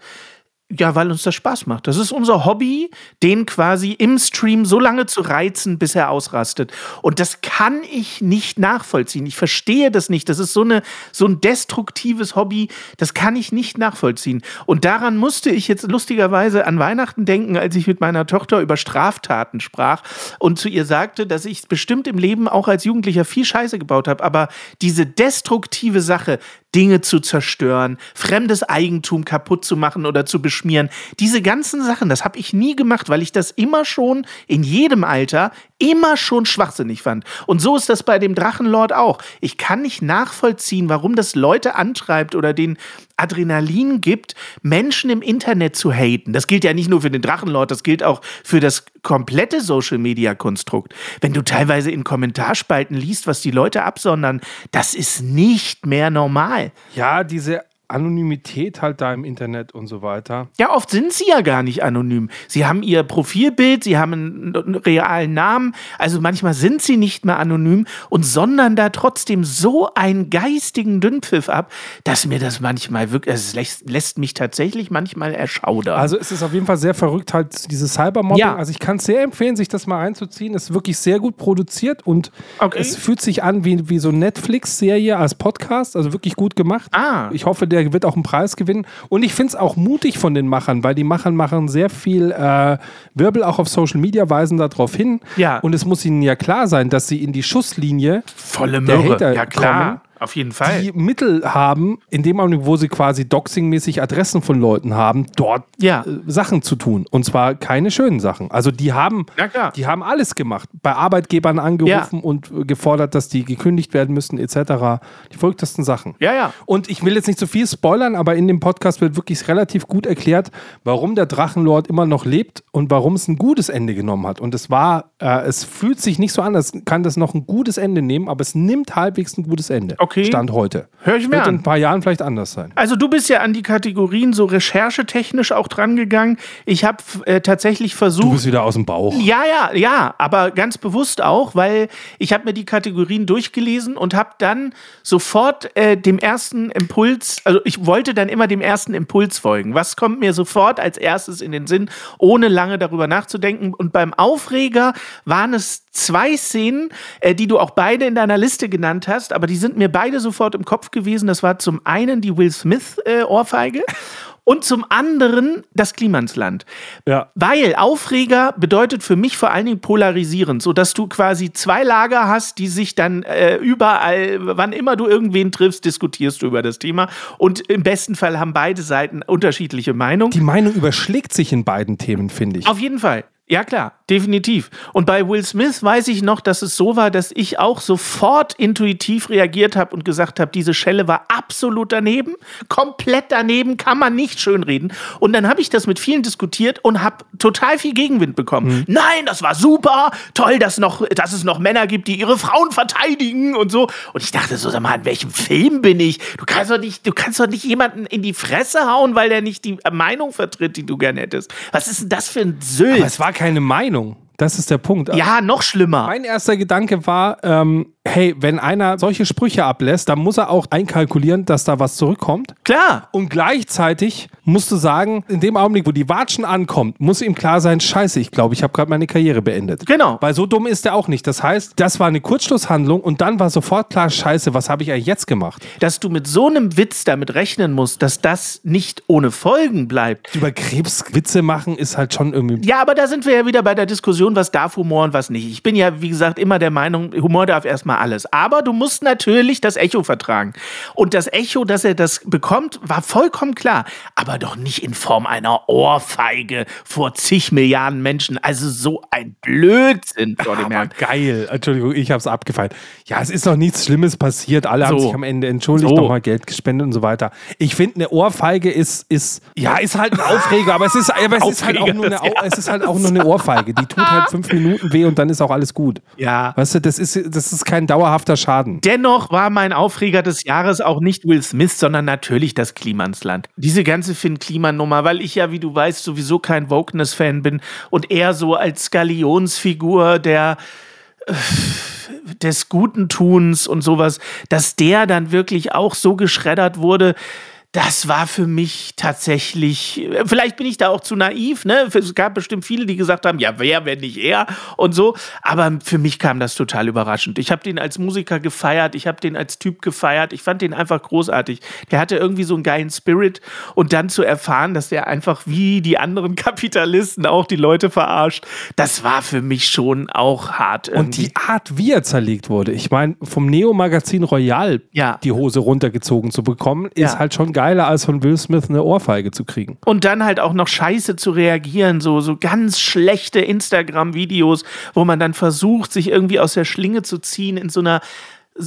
Ja, weil uns das Spaß macht. Das ist unser Hobby, den quasi im Stream so lange zu reizen, bis er ausrastet. Und das kann ich nicht nachvollziehen. Ich verstehe das nicht. Das ist so, eine, so ein destruktives Hobby. Das kann ich nicht nachvollziehen. Und daran musste ich jetzt lustigerweise an Weihnachten denken, als ich mit meiner Tochter über Straftaten sprach und zu ihr sagte, dass ich bestimmt im Leben auch als Jugendlicher viel Scheiße gebaut habe. Aber diese destruktive Sache, Dinge zu zerstören, fremdes Eigentum kaputt zu machen oder zu beschmieren. Diese ganzen Sachen, das habe ich nie gemacht, weil ich das immer schon in jedem Alter immer schon schwachsinnig fand. Und so ist das bei dem Drachenlord auch. Ich kann nicht nachvollziehen, warum das Leute antreibt oder den Adrenalin gibt, Menschen im Internet zu haten. Das gilt ja nicht nur für den Drachenlord, das gilt auch für das komplette Social-Media-Konstrukt. Wenn du teilweise in Kommentarspalten liest, was die Leute absondern, das ist nicht mehr normal. Ja, diese Anonymität halt da im Internet und so weiter. Ja, oft sind sie ja gar nicht anonym. Sie haben ihr Profilbild, sie haben einen, einen realen Namen. Also manchmal sind sie nicht mehr anonym und sondern da trotzdem so einen geistigen Dünnpfiff ab, dass mir das manchmal wirklich, es lässt, lässt mich tatsächlich manchmal erschaudern. Also es ist auf jeden Fall sehr verrückt, halt dieses Cybermobbing. Ja. Also ich kann es sehr empfehlen, sich das mal reinzuziehen. Es ist wirklich sehr gut produziert und Okay. es fühlt sich an wie, wie so eine Netflix-Serie als Podcast. Also wirklich gut gemacht. Ah. Ich hoffe, der wird auch einen Preis gewinnen. Und ich finde es auch mutig von den Machern, weil die Macher machen sehr viel äh, Wirbel auch auf Social Media, weisen darauf hin. Ja. Und es muss ihnen ja klar sein, dass sie in die Schusslinie Volle der Möhre. Hater Ja, klar. kommen, Auf jeden Fall. die Mittel haben, in dem Augenblick, wo sie quasi doxingmäßig Adressen von Leuten haben, dort Ja. äh, Sachen zu tun. Und zwar keine schönen Sachen. Also die haben, die haben alles gemacht. Bei Arbeitgebern angerufen und äh, gefordert, dass die gekündigt werden müssen, etc. Die verrücktesten Sachen. Ja, ja. Und ich will jetzt nicht zu viel spoilern, aber in dem Podcast wird wirklich relativ gut erklärt, warum der Drachenlord immer noch lebt und warum es ein gutes Ende genommen hat. Und es war, äh, es fühlt sich nicht so an, als kann das noch ein gutes Ende nehmen, aber es nimmt halbwegs ein gutes Ende. Okay. Stand heute. Hör ich mir Wird in an. ein paar Jahren vielleicht anders sein. Also du bist ja an die Kategorien so recherchetechnisch auch dran gegangen. Ich habe äh, tatsächlich Du versucht. bist wieder aus dem Bauch. Ja, ja, ja, aber ganz bewusst auch, weil ich habe mir die Kategorien durchgelesen und habe dann sofort äh, dem ersten Impuls, also ich wollte dann immer dem ersten Impuls folgen. Was kommt mir sofort als erstes in den Sinn, ohne lange darüber nachzudenken? Und beim Aufreger waren es zwei Szenen, äh, die du auch beide in deiner Liste genannt hast, aber die sind mir beide sofort im Kopf gewesen. Das war zum einen die Will Smith äh, Ohrfeige. Und zum anderen das Klimansland. Ja. Weil Aufreger bedeutet für mich vor allen Dingen polarisierend, so dass du quasi zwei Lager hast, die sich dann äh, überall, wann immer du irgendwen triffst, diskutierst du über das Thema. Und im besten Fall haben beide Seiten unterschiedliche Meinungen. Die Meinung überschlägt sich in beiden Themen, finde ich. Auf jeden Fall. Ja, klar, definitiv. Und bei Will Smith weiß ich noch, dass es so war, dass ich auch sofort intuitiv reagiert habe und gesagt habe, diese Schelle war absolut daneben, komplett daneben, kann man nicht schönreden. Und dann habe ich das mit vielen diskutiert und habe total viel Gegenwind bekommen. Mhm. Nein, das war super, toll, dass, noch, dass es noch Männer gibt, die ihre Frauen verteidigen und so. Und ich dachte so, sag mal, in welchem Film bin ich? Du kannst doch nicht, du kannst doch nicht jemanden in die Fresse hauen, weil der nicht die Meinung vertritt, die du gern hättest. Was ist denn das für ein Sylt? Keine Meinung. Das ist der Punkt. Ja, noch schlimmer. Mein erster Gedanke war, ähm, hey, wenn einer solche Sprüche ablässt, dann muss er auch einkalkulieren, dass da was zurückkommt. Klar. Und gleichzeitig musst du sagen, in dem Augenblick, wo die Watschen ankommt, muss ihm klar sein, scheiße, ich glaube, ich habe gerade meine Karriere beendet. Genau. Weil so dumm ist er auch nicht. Das heißt, das war eine Kurzschlusshandlung und dann war sofort klar, scheiße, was habe ich eigentlich jetzt gemacht? Dass du mit so einem Witz damit rechnen musst, dass das nicht ohne Folgen bleibt. Über Krebs Witze machen ist halt schon irgendwie... Ja, aber da sind wir ja wieder bei der Diskussion, was darf Humor und was nicht. Ich bin ja, wie gesagt, immer der Meinung, Humor darf erstmal alles. Aber du musst natürlich das Echo vertragen. Und das Echo, dass er das bekommt, war vollkommen klar. Aber doch nicht in Form einer Ohrfeige vor zig Milliarden Menschen. Also so ein Blödsinn vor dem Aber Herrn. geil. Entschuldigung, ich habe es abgefeilt. Ja, es ist doch nichts Schlimmes passiert. Alle haben So. sich am Ende entschuldigt, So. nochmal Geld gespendet und so weiter. Ich finde, eine Ohrfeige ist, ist, ja, ist halt ein Aufreger, aber es ist, aber es ist halt auch nur eine, es ist halt auch nur eine Ohrfeige. Die tut halt fünf Minuten weh und dann ist auch alles gut. Ja. Weißt du, das ist, das ist kein dauerhafter Schaden. Dennoch war mein Aufreger des Jahres auch nicht Will Smith, sondern natürlich das Klimansland. Diese ganze Finn-Kliman-Nummer, weil ich ja, wie du weißt, sowieso kein Wokeness-Fan bin und eher so als Skalionsfigur der äh, des guten Tuns und sowas, dass der dann wirklich auch so geschreddert wurde. Das war für mich tatsächlich, vielleicht bin ich da auch zu naiv, ne? Es gab bestimmt viele, die gesagt haben, ja, wer, wenn nicht er und so. Aber für mich kam das total überraschend. Ich habe den als Musiker gefeiert, ich habe den als Typ gefeiert, ich fand den einfach großartig. Der hatte irgendwie so einen geilen Spirit und dann zu erfahren, dass der einfach wie die anderen Kapitalisten auch die Leute verarscht, das war für mich schon auch hart. Und irgendwie. die Art, wie er zerlegt wurde, ich meine, vom Neo-Magazin Royal Ja. die Hose runtergezogen zu bekommen, ist Ja. halt schon geiler, als von Will Smith eine Ohrfeige zu kriegen. Und dann halt auch noch scheiße zu reagieren, so, so ganz schlechte Instagram-Videos, wo man dann versucht, sich irgendwie aus der Schlinge zu ziehen in so einer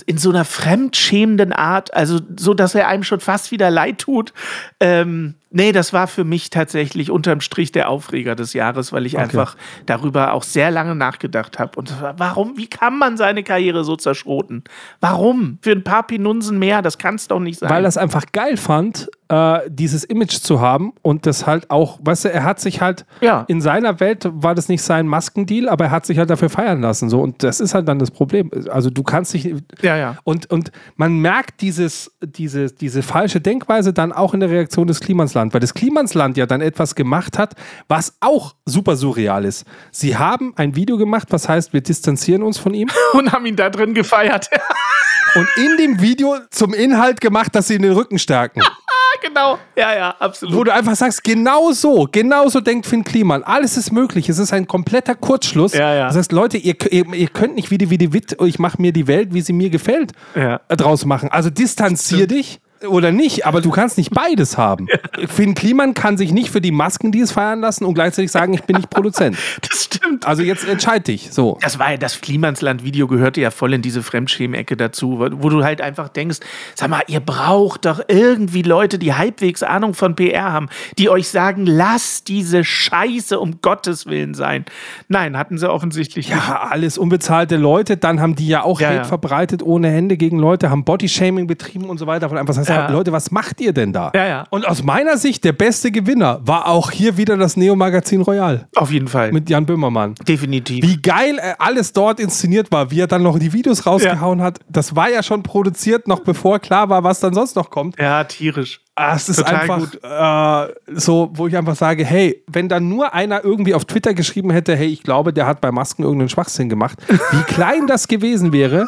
in so einer fremdschämenden Art, also so, dass er einem schon fast wieder leid tut. Ähm, nee, das war für mich tatsächlich unterm Strich der Aufreger des Jahres, weil ich einfach darüber auch sehr lange nachgedacht habe. Und warum, wie kann man seine Karriere so zerschroten? Warum? Für ein paar Pinunsen mehr, das kann es doch nicht sein. weil er es einfach geil fand, äh, dieses Image zu haben und das halt auch, weißt du, er hat sich halt Ja. in seiner Welt war das nicht sein Maskendeal, aber er hat sich halt dafür feiern lassen so und das ist halt dann das Problem. Also du kannst dich Ja, ja. und und man merkt dieses diese diese falsche Denkweise dann auch in der Reaktion des Klimansland, weil das Klimansland ja dann etwas gemacht hat, was auch super surreal ist. Sie haben ein Video gemacht, was heißt, wir distanzieren uns von ihm und haben ihn da drin gefeiert. und in dem Video zum Inhalt gemacht, dass sie ihn den Rücken stärken. genau. Ja, ja, absolut. Wo du einfach sagst, genau so, genau so denkt Finn Kliman. Alles ist möglich. Es ist ein kompletter Kurzschluss. Ja, ja. Das heißt, Leute, ihr, ihr, ihr könnt nicht wie die, wie die Witt, ich mache mir die Welt, wie sie mir gefällt, Ja. äh, draus machen. Also distanzier dich oder nicht, aber du kannst nicht beides haben. Finn Kliman kann sich nicht für die Masken, die es feiern lassen und gleichzeitig sagen, ich bin nicht Produzent. Das stimmt. Also jetzt entscheid dich. So. Das war ja das Klimansland-Video gehörte ja voll in diese Fremdschämen-Ecke dazu, wo du halt einfach denkst, sag mal, ihr braucht doch irgendwie Leute, die halbwegs Ahnung von PR haben, die euch sagen, lass diese Scheiße um Gottes Willen sein. Nein, hatten sie offensichtlich nicht. Ja, alles unbezahlte Leute, dann haben die ja auch Ja, Hate ja. verbreitet ohne Hände gegen Leute, haben Bodyshaming betrieben und so weiter. Du einfach sagst, Ja. Leute, was macht ihr denn da? Ja, ja. Und aus meiner Sicht, der beste Gewinner war auch hier wieder das Neo-Magazin Royal Auf jeden Fall. mit Jan Böhmermann. Definitiv. Wie geil äh, alles dort inszeniert war, wie er dann noch die Videos rausgehauen hat. Das war ja schon produziert, noch bevor klar war, was dann sonst noch kommt. Ja, tierisch. Ah, es ist Total einfach gut. äh, so, wo ich einfach sage, hey, wenn da nur einer irgendwie auf Twitter geschrieben hätte, hey, ich glaube, der hat bei Masken irgendeinen Schwachsinn gemacht, wie klein das gewesen wäre.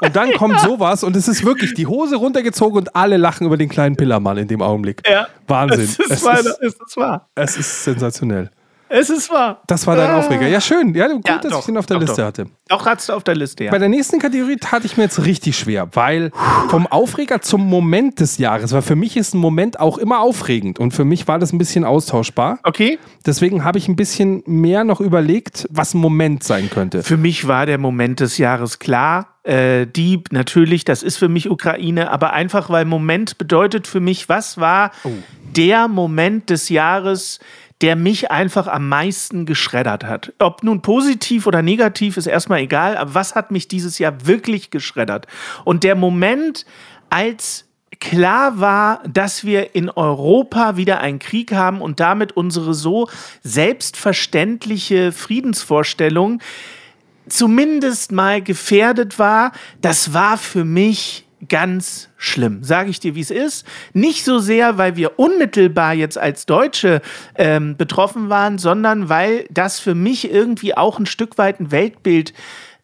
Und dann kommt sowas und es ist wirklich die Hose runtergezogen und alle lachen über den kleinen Pillermann in dem Augenblick. Ja. Wahnsinn. Es ist, Es ist, es ist wahr. es ist sensationell. Es ist wahr. Das war dein Ah. Aufreger. Ja, schön. Ja, gut, Ja, dass doch, ich den auf der doch, Liste doch. hatte. Auch hat's auf der Liste, ja. Bei der nächsten Kategorie tat ich mir jetzt richtig schwer, weil vom Aufreger zum Moment des Jahres, weil für mich ist ein Moment auch immer aufregend und für mich war das ein bisschen austauschbar. Okay. Deswegen habe ich ein bisschen mehr noch überlegt, was ein Moment sein könnte. Für mich war der Moment des Jahres klar. Äh, die natürlich, das ist für mich Ukraine, aber einfach weil Moment bedeutet für mich, was war der Moment des Jahres, der mich einfach am meisten geschreddert hat. Ob nun positiv oder negativ, ist erstmal egal, aber was hat mich dieses Jahr wirklich geschreddert? Und der Moment, als klar war, dass wir in Europa wieder einen Krieg haben und damit unsere so selbstverständliche Friedensvorstellung zumindest mal gefährdet war, das war für mich ganz schlimm. Sage ich dir, wie es ist. Nicht so sehr, weil wir unmittelbar jetzt als Deutsche ähm, betroffen waren, sondern weil das für mich irgendwie auch ein Stück weit ein Weltbild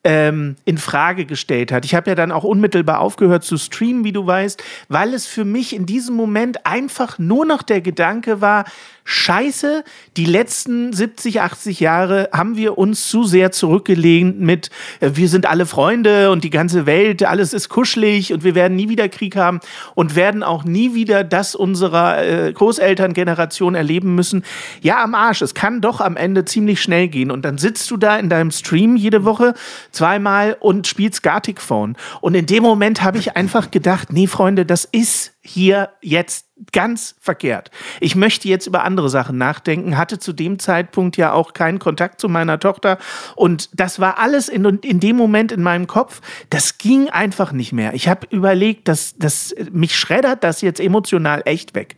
ähm, in Frage gestellt hat. Ich habe ja dann auch unmittelbar aufgehört zu streamen, wie du weißt, weil es für mich in diesem Moment einfach nur noch der Gedanke war, Scheiße, die letzten 70, 80 Jahre haben wir uns zu sehr zurückgelehnt mit, äh, wir sind alle Freunde und die ganze Welt, alles ist kuschelig und wir werden nie wieder Krieg haben und werden auch nie wieder das unserer äh, Großelterngeneration erleben müssen. Ja, am Arsch, es kann doch am Ende ziemlich schnell gehen und dann sitzt du da in deinem Stream jede Woche zweimal und spielst Gartic Phone. Und in dem Moment habe ich einfach gedacht, nee, Freunde, das ist hier jetzt ganz verkehrt. Ich möchte jetzt über andere Sachen nachdenken, hatte zu dem Zeitpunkt ja auch keinen Kontakt zu meiner Tochter und das war alles in, in dem Moment in meinem Kopf, das ging einfach nicht mehr. Ich habe überlegt, dass, dass mich schreddert das jetzt emotional echt weg.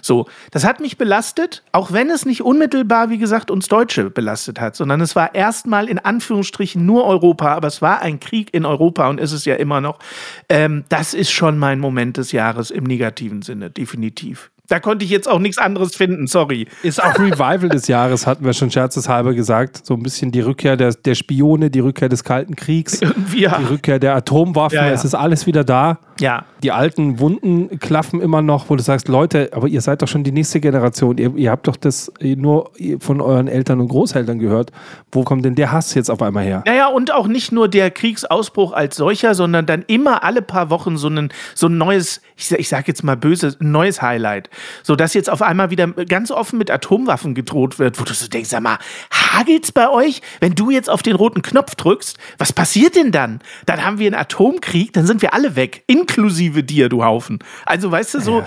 So, das hat mich belastet, auch wenn es nicht unmittelbar, wie gesagt, uns Deutsche belastet hat, sondern es war erstmal in Anführungsstrichen nur Europa, aber es war ein Krieg in Europa und ist es ja immer noch. Ähm, das ist schon mein Moment des Jahres im negativen Sinne, definitiv. Da konnte ich jetzt auch nichts anderes finden, sorry. Ist auch Revival des Jahres, hatten wir schon scherzeshalber gesagt. So ein bisschen die Rückkehr der, der Spione, die Rückkehr des Kalten Kriegs, ja. die Rückkehr der Atomwaffen. Ja, ja. Es ist alles wieder da. Ja. Die alten Wunden klaffen immer noch, wo du sagst, Leute, aber ihr seid doch schon die nächste Generation. Ihr, ihr habt doch das nur von euren Eltern und Großeltern gehört. Wo kommt denn der Hass jetzt auf einmal her? Naja, und auch nicht nur der Kriegsausbruch als solcher, sondern dann immer alle paar Wochen so ein, so ein neues, ich, ich sag jetzt mal böse, ein neues Highlight. So dass jetzt auf einmal wieder ganz offen mit Atomwaffen gedroht wird, wo du so denkst, sag mal, hagelt's bei euch? Wenn du jetzt auf den roten Knopf drückst, was passiert denn dann? Dann haben wir einen Atomkrieg, dann sind wir alle weg, inklusive dir, du Haufen. Also weißt du so,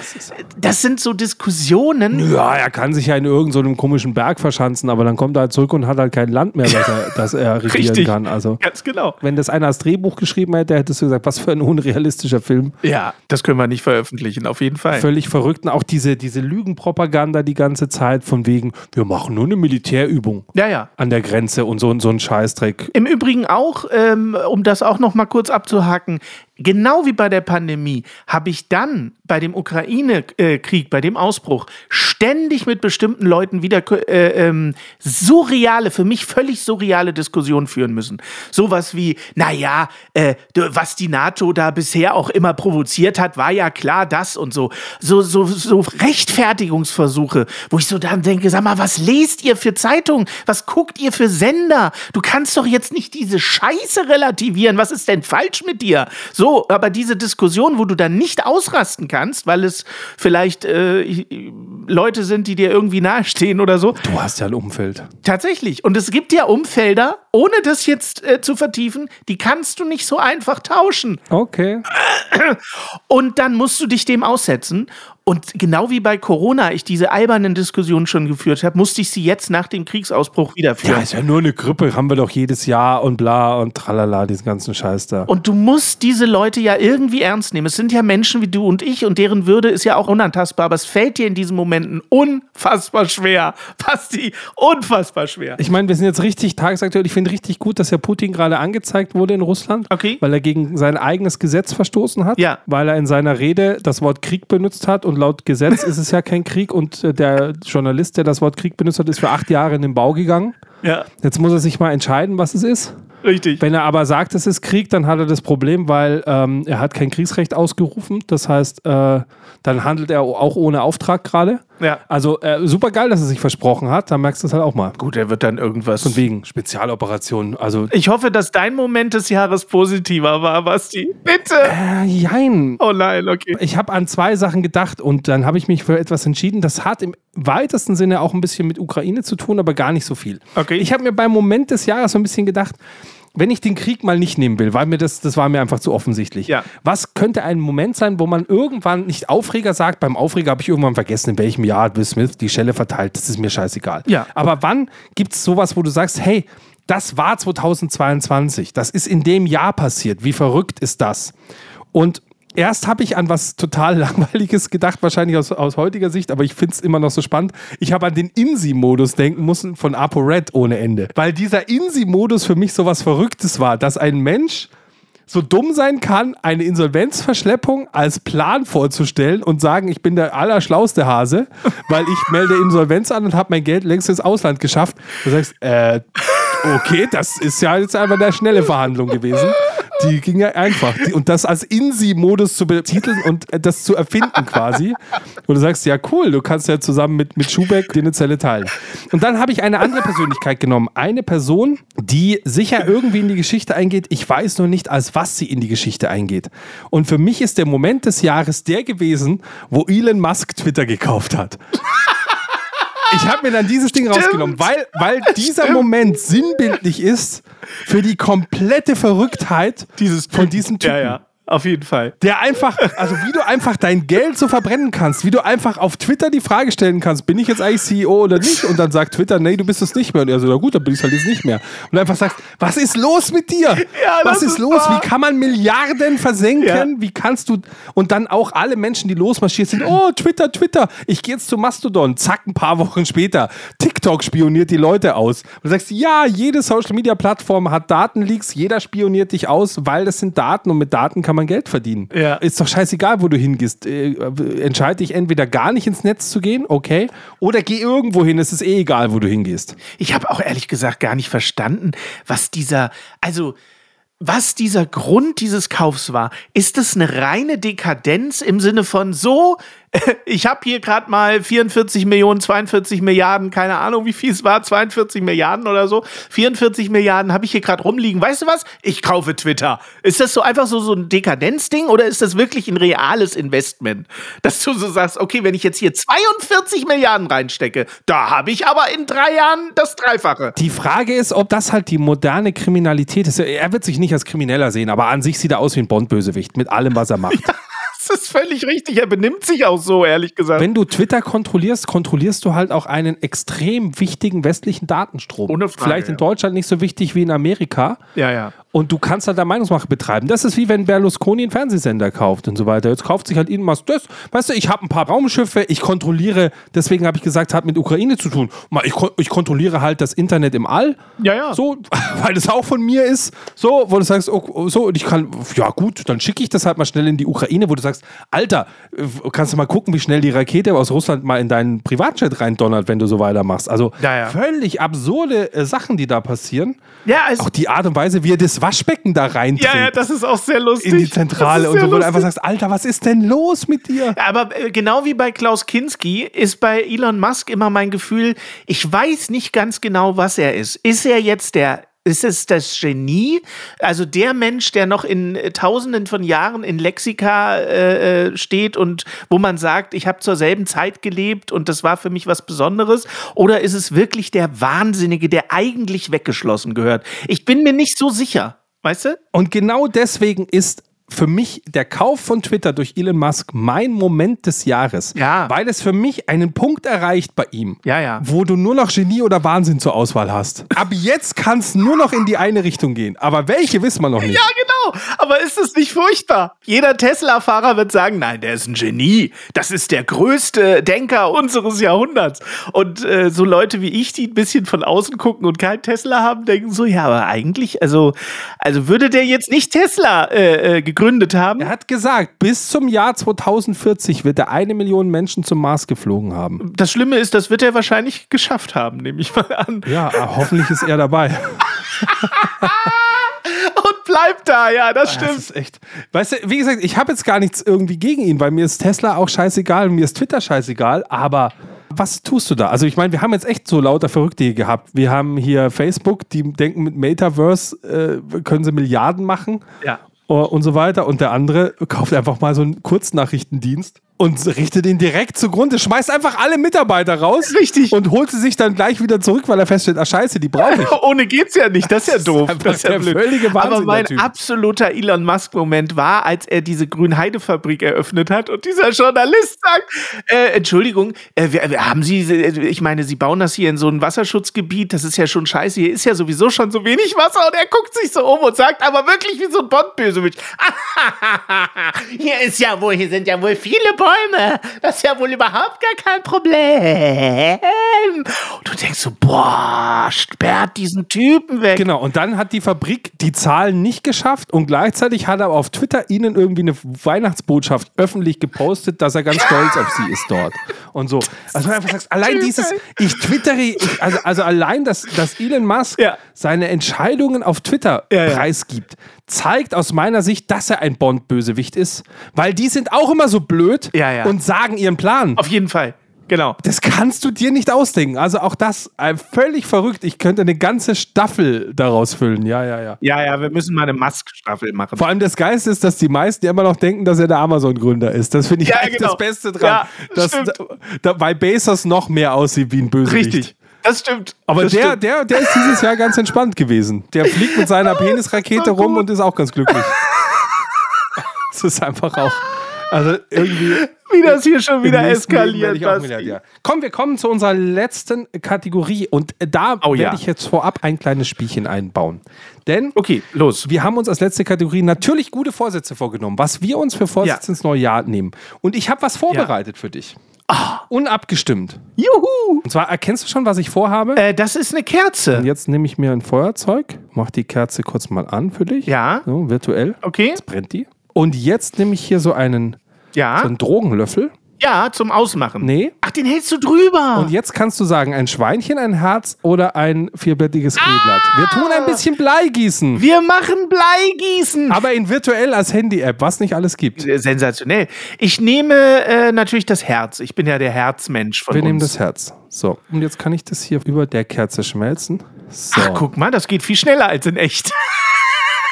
das sind so Diskussionen. Ja, er kann sich ja in irgendeinem komischen Berg verschanzen, aber dann kommt er halt zurück und hat halt kein Land mehr, das er, das er regieren Richtig. kann. Also, Ganz genau. wenn das einer als Drehbuch geschrieben hätte, hättest du gesagt, was für ein unrealistischer Film. Ja, das können wir nicht veröffentlichen, auf jeden Fall. Völlig verrückt. Und auch diese, diese Lügenpropaganda die ganze Zeit von wegen, wir machen nur eine Militärübung Ja, ja. an der Grenze und so, so ein Scheißdreck. Im Übrigen auch, ähm, um das auch noch mal kurz abzuhaken, genau wie bei der Pandemie habe ich dann bei dem Ukraine-Krieg, bei dem Ausbruch, ständig mit bestimmten Leuten wieder äh, ähm, surreale, für mich völlig surreale Diskussionen führen müssen. Sowas wie, naja, äh, was die NATO da bisher auch immer provoziert hat, war ja klar das und so. So, so, so Rechtfertigungsversuche, wo ich so dann denke, sag mal, was lest ihr für Zeitungen? Was guckt ihr für Sender? Du kannst doch jetzt nicht diese Scheiße relativieren. Was ist denn falsch mit dir? So, aber diese Diskussion, wo du dann nicht ausrasten kannst, weil es vielleicht äh, Leute sind, die dir irgendwie nahestehen oder so. Du hast ja ein Umfeld. Tatsächlich. Und es gibt ja Umfelder, ohne das jetzt äh, zu vertiefen, die kannst du nicht so einfach tauschen. Okay. Und dann musst du dich dem aussetzen. Und genau wie bei Corona ich diese albernen Diskussionen schon geführt habe, musste ich sie jetzt nach dem Kriegsausbruch wieder Ja, ist ja nur eine Grippe, haben wir doch jedes Jahr und bla und tralala, diesen ganzen Scheiß da. Und du musst diese Leute ja irgendwie ernst nehmen. Es sind ja Menschen wie du und ich und deren Würde ist ja auch unantastbar. Aber es fällt dir in diesen Momenten unfassbar schwer. Basti, unfassbar schwer. Ich meine, wir sind jetzt richtig tagesaktuell. Ich finde richtig gut, dass Herr Putin gerade angezeigt wurde in Russland, Okay. weil er gegen sein eigenes Gesetz verstoßen hat, Ja. weil er in seiner Rede das Wort Krieg benutzt hat und laut Gesetz ist es ja kein Krieg und äh, der Journalist, der das Wort Krieg benutzt hat, ist für acht Jahre in den Bau gegangen. Ja, Jetzt muss er sich mal entscheiden, was es ist. richtig. Wenn er aber sagt, es ist Krieg, dann hat er das Problem, weil ähm, er hat kein Kriegsrecht ausgerufen. Das heißt, äh, dann handelt er auch ohne Auftrag gerade. Ja. Also äh, super geil, dass er sich versprochen hat. Da merkst du es halt auch mal. Gut, er wird dann irgendwas. Von wegen Spezialoperation. Also Ich hoffe, dass dein Moment des Jahres positiver war, Basti. Bitte. äh, jein. Oh nein, okay. Ich habe an zwei Sachen gedacht und dann habe ich mich für etwas entschieden. Das hat im weitesten Sinne auch ein bisschen mit Ukraine zu tun, aber gar nicht so viel. Okay. Ich habe mir beim Moment des Jahres so ein bisschen gedacht, wenn ich den Krieg mal nicht nehmen will, weil mir das, das war mir einfach zu offensichtlich. Ja. Was könnte ein Moment sein, wo man irgendwann nicht Aufreger sagt? Beim Aufreger habe ich irgendwann vergessen, in welchem Jahr Will Smith die Schelle verteilt. Das ist mir scheißegal. Ja. Aber wann gibt es sowas, wo du sagst, hey, das war 2022, das ist in dem Jahr passiert. Wie verrückt ist das? Und erst habe ich an was total Langweiliges gedacht, wahrscheinlich aus, aus heutiger Sicht, aber ich finde es immer noch so spannend. Ich habe an den INSI-Modus denken müssen von ApoRed ohne Ende. Weil dieser INSI-Modus für mich so was Verrücktes war, dass ein Mensch so dumm sein kann, eine Insolvenzverschleppung als Plan vorzustellen und sagen, ich bin der allerschlauste Hase, weil ich melde Insolvenz an und habe mein Geld längst ins Ausland geschafft. Du sagst, äh, okay, das ist ja jetzt einfach eine schnelle Verhandlung gewesen. Die ging ja einfach. Und das als INSI-Modus zu betiteln und äh, das zu erfinden quasi. Und du sagst, ja cool, du kannst ja zusammen mit, mit Schubeck dir eine Zelle teilen. Und dann habe ich eine andere Persönlichkeit genommen. Eine Person, die sicher irgendwie in die Geschichte eingeht. Ich weiß nur nicht, als was sie in die Geschichte eingeht. Und für mich ist der Moment des Jahres der gewesen, wo Elon Musk Twitter gekauft hat. Ich habe mir dann dieses Ding rausgenommen, weil, weil dieser Moment sinnbildlich ist für die komplette Verrücktheit Dieses von diesem Typen. Ja, ja. Auf jeden Fall. Der einfach, also wie du einfach dein Geld so verbrennen kannst, wie du einfach auf Twitter die Frage stellen kannst, bin ich jetzt eigentlich CEO oder nicht? Und dann sagt Twitter, nee, du bist es nicht mehr. Und er so, na gut, dann bin ich halt jetzt nicht mehr. Und du einfach sagst, was ist los mit dir? Ja, was ist ist los? wahr. Wie kann man Milliarden versenken? Ja. Wie kannst du, und dann auch alle Menschen, die losmarschiert sind, oh, Twitter, Twitter, ich gehe jetzt zu Mastodon. Zack, ein paar Wochen später, TikTok spioniert die Leute aus. Und du sagst, ja, jede Social-Media-Plattform hat Datenleaks, jeder spioniert dich aus, weil das sind Daten und mit Daten kann man Geld verdienen. Ja. Ist doch scheißegal, wo du hingehst. Äh, entscheide dich entweder gar nicht ins Netz zu gehen, okay, oder geh irgendwo hin, es ist eh egal, wo du hingehst. Ich habe auch ehrlich gesagt gar nicht verstanden, was dieser, also was dieser Grund dieses Kaufs war. Ist es eine reine Dekadenz im Sinne von so, ich habe hier gerade mal 44 Millionen, 42 Milliarden, keine Ahnung, wie viel es war, 42 Milliarden oder so. 44 Milliarden habe ich hier gerade rumliegen. Weißt du was? Ich kaufe Twitter. Ist das so einfach so, so ein Dekadenzding oder ist das wirklich ein reales Investment? Dass du so sagst, okay, wenn ich jetzt hier 42 Milliarden reinstecke, da habe ich aber in drei Jahren das Dreifache. Die Frage ist, ob das halt die moderne Kriminalität ist. Er wird sich nicht als Krimineller sehen, aber an sich sieht er aus wie ein Bond-Bösewicht mit allem, was er macht. Das ist völlig richtig. Er benimmt sich auch so, ehrlich gesagt. Wenn du Twitter kontrollierst, kontrollierst du halt auch einen extrem wichtigen westlichen Datenstrom. Ohne Frage, Vielleicht in ja. Deutschland nicht so wichtig wie in Amerika. ja, ja. Und du kannst halt da Meinungsmache betreiben. Das ist wie wenn Berlusconi einen Fernsehsender kauft und so weiter. Jetzt kauft sich halt Elon Musk das. Weißt du, ich habe ein paar Raumschiffe, ich kontrolliere, deswegen habe ich gesagt, hat mit Ukraine zu tun. Ich, ich kontrolliere halt das Internet im All. Ja, ja. So, weil das auch von mir ist. So, wo du sagst, oh, so, und ich kann, ja gut, dann schicke ich das halt mal schnell in die Ukraine, wo du sagst, Alter, kannst du mal gucken, wie schnell die Rakete aus Russland mal in deinen Privatjet reindonnert, wenn du so weitermachst. Also Ja, ja. völlig absurde äh, Sachen, die da passieren. Ja, also, Auch die Art und Weise, wie er das Waschbecken da reinträgt ja, ja, das ist auch sehr lustig. in die Zentrale und so, wo du einfach sagst, Alter, was ist denn los mit dir? Aber äh, genau wie bei Klaus Kinski ist bei Elon Musk immer mein Gefühl, ich weiß nicht ganz genau, was er ist. Ist er jetzt der ist es das Genie? Also der Mensch, der noch in äh, tausenden von Jahren in Lexika äh, äh, steht und wo man sagt, ich habe zur selben Zeit gelebt und das war für mich was Besonderes? Oder ist es wirklich der Wahnsinnige, der eigentlich weggeschlossen gehört? Ich bin mir nicht so sicher. Weißt du? Und genau deswegen ist für mich der Kauf von Twitter durch Elon Musk mein Moment des Jahres. Ja. Weil es für mich einen Punkt erreicht bei ihm, Ja, ja. wo du nur noch Genie oder Wahnsinn zur Auswahl hast. Ab jetzt kann es nur noch in die eine Richtung gehen. Aber welche wissen wir noch nicht. Ja, genau. Aber ist es nicht furchtbar? Jeder Tesla-Fahrer wird sagen, nein, der ist ein Genie. Das ist der größte Denker unseres Jahrhunderts. Und äh, so Leute wie ich, die ein bisschen von außen gucken und kein Tesla haben, denken so, ja, aber eigentlich, also, also würde der jetzt nicht Tesla äh, äh, gegründet haben? Er hat gesagt, bis zum Jahr 2040 wird er eine Million Menschen zum Mars geflogen haben. Das Schlimme ist, das wird er wahrscheinlich geschafft haben, nehme ich mal an. Ja, hoffentlich ist er dabei. Und bleibt da, ja, das Das stimmt. ist echt. Weißt du, wie gesagt, ich habe jetzt gar nichts irgendwie gegen ihn, weil mir ist Tesla auch scheißegal, mir ist Twitter scheißegal, aber was tust du da? Also ich meine, wir haben jetzt echt so lauter Verrückte hier gehabt. Wir haben hier Facebook, die denken mit Metaverse äh, können sie Milliarden machen Ja. äh, und so weiter. Und der andere kauft einfach mal so einen Kurznachrichtendienst und richtet ihn direkt zugrunde, schmeißt einfach alle Mitarbeiter raus Richtig. und holt sie sich dann gleich wieder zurück, weil er feststellt, ah scheiße, die brauche ich. Ohne geht's ja nicht, das ist ja doof. einfach Das ist ja blöd. völlige Wahnsinn, Aber mein absoluter Elon Musk-Moment war, als er diese Grünheide-Fabrik eröffnet hat und dieser Journalist sagt: äh, Entschuldigung, äh, wir, wir haben Sie, äh, ich meine, Sie bauen das hier in so ein Wasserschutzgebiet, das ist ja schon scheiße, hier ist ja sowieso schon so wenig Wasser und er guckt sich so um und sagt aber wirklich wie so ein Bond-Bösewicht: Hier ist ja wohl, hier sind ja wohl viele Bäume, das ist ja wohl überhaupt gar kein Problem. Und du denkst so: Boah, sperrt diesen Typen weg. Genau, und dann hat die Fabrik die Zahlen nicht geschafft und gleichzeitig hat er auf Twitter ihnen irgendwie eine Weihnachtsbotschaft öffentlich gepostet, dass er ganz stolz auf sie ist dort. Und so. Also, einfach sagst, allein dieses, ich twittere, ich, also, also allein, dass, dass Elon Musk Ja. seine Entscheidungen auf Twitter Ja, ja. preisgibt, zeigt aus meiner Sicht, dass er ein Bond-Bösewicht ist, weil die sind auch immer so blöd Ja, ja. und sagen ihren Plan. Auf jeden Fall. Genau. Das kannst du dir nicht ausdenken. Also auch das äh, völlig verrückt. Ich könnte eine ganze Staffel daraus füllen. Ja, ja, ja. Ja, ja, wir müssen mal eine Musk-Staffel machen. Vor allem das Geiste ist, dass die meisten immer noch denken, dass er der Amazon-Gründer ist. Das finde ich Ja, echt genau. das Beste dran. Ja, dass, da, da, bei Bezos noch mehr aussieht wie ein Bösewicht. Richtig. Das stimmt. Aber das der, stimmt. der, der ist dieses Jahr ganz entspannt gewesen. Der fliegt mit seiner Penisrakete rum und ist auch ganz glücklich. Es ist einfach auch. Also irgendwie. wie das hier schon wieder eskaliert. Milliardär. Komm, wir kommen zu unserer letzten Kategorie und da Oh, werde ja. ich jetzt vorab ein kleines Spielchen einbauen. Denn Okay, los. wir haben uns als letzte Kategorie natürlich gute Vorsätze vorgenommen, was wir uns für Vorsätze Ja. ins neue Jahr nehmen. Und ich habe was vorbereitet für dich. Unabgestimmt. Juhu! Und zwar erkennst du schon, was ich vorhabe? Äh, das ist eine Kerze. Und jetzt nehme ich mir ein Feuerzeug, mach die Kerze kurz mal an für dich. Ja. So, virtuell. Okay. Jetzt brennt die. Und jetzt nehme ich hier so einen, Ja. so einen Drogenlöffel. Ja, zum Ausmachen. Nee. Ach, den hältst du drüber. Und jetzt kannst du sagen, ein Schweinchen, ein Herz oder ein vierblättiges Kleeblatt. Wir tun ein bisschen Blei gießen. wir machen Bleigießen. Aber in virtuell als Handy-App, was nicht alles gibt. Äh, Sensationell. Ich nehme äh, natürlich das Herz. Ich bin ja der Herzmensch von Wir uns. nehmen das Herz. So, und jetzt kann ich das hier über der Kerze schmelzen. So. Ach, guck mal, das geht viel schneller als in echt.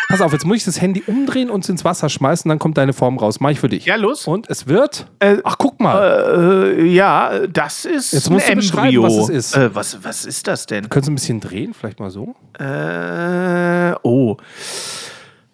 Pass auf, jetzt muss ich das Handy umdrehen und ins Wasser schmeißen, dann kommt deine Form raus. Mach ich für dich. Ja, los. Und es wird. Äh, Ach, guck mal. Äh, ja, das ist Jetzt ein musst du beschreiben, Embryo. was es ist. Äh, was, was ist das denn? Können Sie ein bisschen drehen? Vielleicht mal so? Äh, oh.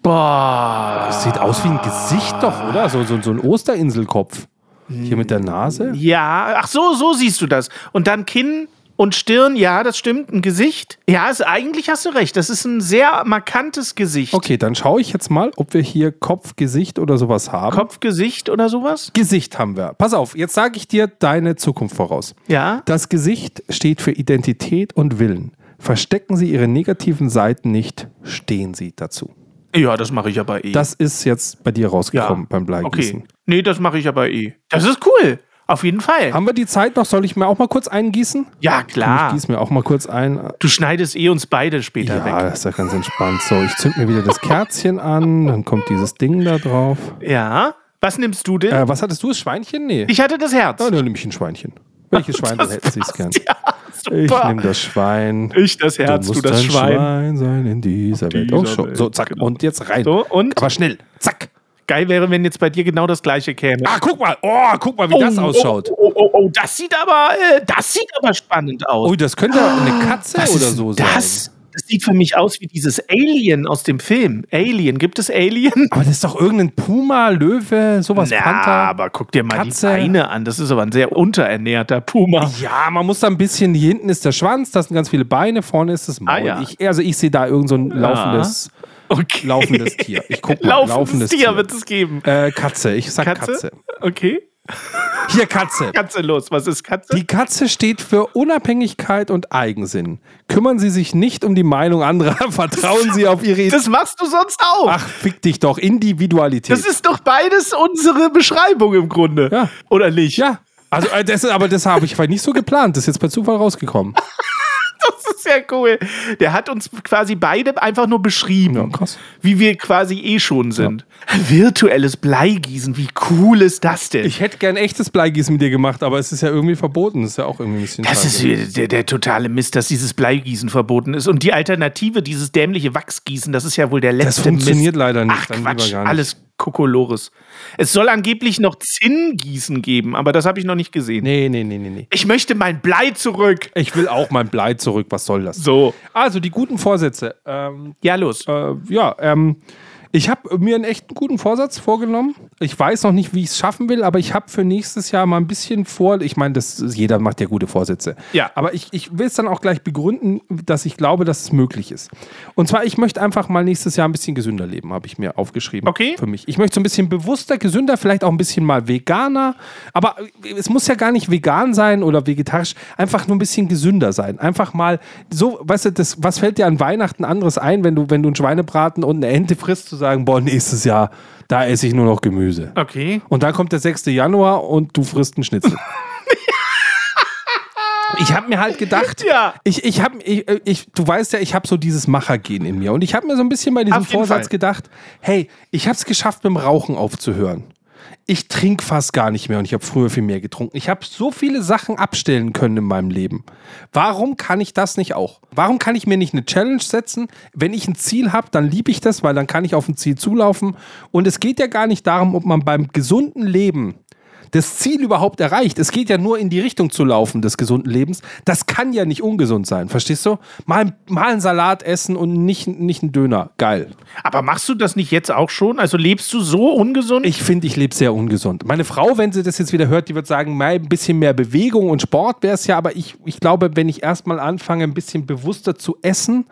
Boah. Das sieht aus wie ein Gesicht doch, oder? So, so, so ein Osterinselkopf. Hier mit der Nase. Ja, ach so, so siehst du das. Und dann Kinn und Stirn, ja, das stimmt. Ein Gesicht. Ja, also eigentlich hast du recht. Das ist ein sehr markantes Gesicht. Okay, dann schaue ich jetzt mal, ob wir hier Kopf, Gesicht oder sowas haben. Kopf, Gesicht oder sowas? Gesicht haben wir. Pass auf, jetzt sage ich dir deine Zukunft voraus. Ja. Das Gesicht steht für Identität und Willen. Verstecken Sie Ihre negativen Seiten nicht, stehen Sie dazu. Ja, das mache ich aber eh. Das ist jetzt bei dir rausgekommen beim Bleigießen. Okay. Nee, das mache ich aber eh. Das ist cool. Auf jeden Fall. Haben wir die Zeit noch? Soll ich mir auch mal kurz eingießen? Ja, Ich klar. gieße mir auch mal kurz ein. Du schneidest eh uns beide später Ja, weg. das ist ja ganz entspannt. So, ich zünd mir wieder das Kerzchen an, dann kommt dieses Ding da drauf. Ja. Was nimmst du denn? Äh, was hattest du? Das Schweinchen? Nee. ich hatte das Herz. Dann nehme ich ein Schweinchen. Welches Schwein dann hätten Sie es gern? Ja, Ich nehme das Schwein. Ich das Herz, du du das ein Schwein. sein in dieser Welt. Oh, dieser. So, zack. genau. Und jetzt rein. So, und? Aber schnell. Zack. Geil wäre, wenn jetzt bei dir genau das gleiche käme. Ah, guck mal. Oh, guck mal, wie das ausschaut. Oh, oh, oh, oh, das sieht aber, äh, das sieht aber spannend aus. Oh, das könnte eine Katze oder so das? sein. Das sieht für mich aus wie dieses Alien aus dem Film. Alien, gibt es Alien? Aber das ist doch irgendein Puma, Löwe, sowas, Na, Panther. aber guck dir mal Katze. die Beine an. Das ist aber ein sehr unterernährter Puma. Ja, man muss da ein bisschen, hier hinten ist der Schwanz, da sind ganz viele Beine, vorne ist das Maul. Ah, ja. ich, also ich sehe da irgend so ein laufendes, Okay. laufendes Tier. Ich guck mal, Laufendes, laufendes Tier, Tier. wird es geben. Äh, Katze, ich sag Katze. Katze? Okay. Hier Katze. Katze los. Was ist Katze? Die Katze steht für Unabhängigkeit und Eigensinn. Kümmern Sie sich nicht um die Meinung anderer, vertrauen Sie auf Ihre das machst du sonst auch. Ach, fick dich doch, Individualität. das ist doch beides unsere Beschreibung im Grunde. Ja. Oder nicht? ja, also äh, das, aber das habe ich vielleicht nicht so geplant. Das ist jetzt per Zufall rausgekommen. Das ist ja cool. Der hat uns quasi beide einfach nur beschrieben, Ja, wie wir quasi eh schon sind. Virtuelles Bleigießen, wie cool ist das denn? Ich hätte gern echtes Bleigießen mit dir gemacht, aber es ist ja irgendwie verboten. Das ist ja auch irgendwie ein bisschen das ist schade. der, der totale Mist, dass dieses Bleigießen verboten ist. Und die Alternative, dieses dämliche Wachsgießen, das ist ja wohl der letzte Das funktioniert Mist. leider nicht. Ach Quatsch, gar nicht. alles Kokolores. Es soll angeblich noch Zinngießen geben, aber das habe ich noch nicht gesehen. Nee, nee, nee, nee, nee. Ich möchte mein Blei zurück. Ich will auch mein Blei zurück. Was soll das? So. Also, die guten Vorsätze. Ähm, Ja, los. äh, ja, ähm, ich habe mir einen echt guten Vorsatz vorgenommen. Ich weiß noch nicht, wie ich es schaffen will, aber ich habe für nächstes Jahr mal ein bisschen vor. Ich meine, jeder macht ja gute Vorsätze. Ja. Aber ich, ich will es dann auch gleich begründen, dass ich glaube, dass es möglich ist. Und zwar, ich möchte einfach mal nächstes Jahr ein bisschen gesünder leben, habe ich mir aufgeschrieben. Okay. Für mich. Ich möchte so ein bisschen bewusster, gesünder, vielleicht auch ein bisschen mal veganer. Aber es muss ja gar nicht vegan sein oder vegetarisch. Einfach nur ein bisschen gesünder sein. Einfach mal so, weißt du, das, was fällt dir an Weihnachten anderes ein, wenn du, wenn du einen Schweinebraten und eine Ente frisst, zu sagen, boah, nächstes Jahr, da esse ich nur noch Gemüse. Okay. Und dann kommt der 6. Januar und du frisst einen Schnitzel. Ich habe mir halt gedacht, Ja. ich, ich habe, ich, ich, du weißt ja, ich habe so dieses Machergehen in mir. Und ich habe mir so ein bisschen bei diesem Vorsatz Fall. gedacht, hey, ich habe es geschafft, mit dem Rauchen aufzuhören. Ich trinke fast gar nicht mehr und ich habe früher viel mehr getrunken. Ich habe so viele Sachen abstellen können in meinem Leben. Warum kann ich das nicht auch? Warum kann ich mir nicht eine Challenge setzen? Wenn ich ein Ziel habe, dann liebe ich das, weil dann kann ich auf ein Ziel zulaufen. Und es geht ja gar nicht darum, ob man beim gesunden Leben das Ziel überhaupt erreicht. Es geht ja nur in die Richtung zu laufen des gesunden Lebens. Das kann ja nicht ungesund sein, verstehst du? Mal, mal einen Salat essen und nicht, nicht einen Döner. Geil. Aber machst du das nicht jetzt auch schon? Also lebst du so ungesund? Ich finde, ich lebe sehr ungesund. Meine Frau, wenn sie das jetzt wieder hört, die wird sagen, mal ein bisschen mehr Bewegung und Sport wäre es ja, aber ich, ich glaube, wenn ich erstmal anfange, ein bisschen bewusster zu essen,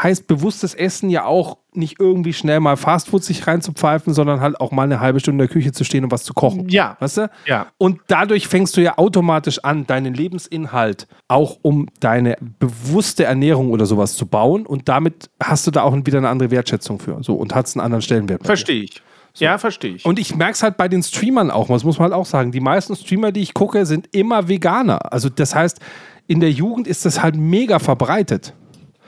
heißt bewusstes Essen ja auch nicht irgendwie schnell mal Fastfood sich reinzupfeifen, sondern halt auch mal eine halbe Stunde in der Küche zu stehen und was zu kochen. Ja. Weißt du? Ja. Und dadurch fängst du ja automatisch an, deinen Lebensinhalt auch um deine bewusste Ernährung oder sowas zu bauen und damit hast du da auch wieder eine andere Wertschätzung für. So und hast einen anderen Stellenwert. Verstehe ich. Ja, verstehe ich. Und ich merke es halt bei den Streamern auch, das muss man halt auch sagen. Die meisten Streamer, die ich gucke, sind immer Veganer. Also das heißt, in der Jugend ist das halt mega verbreitet.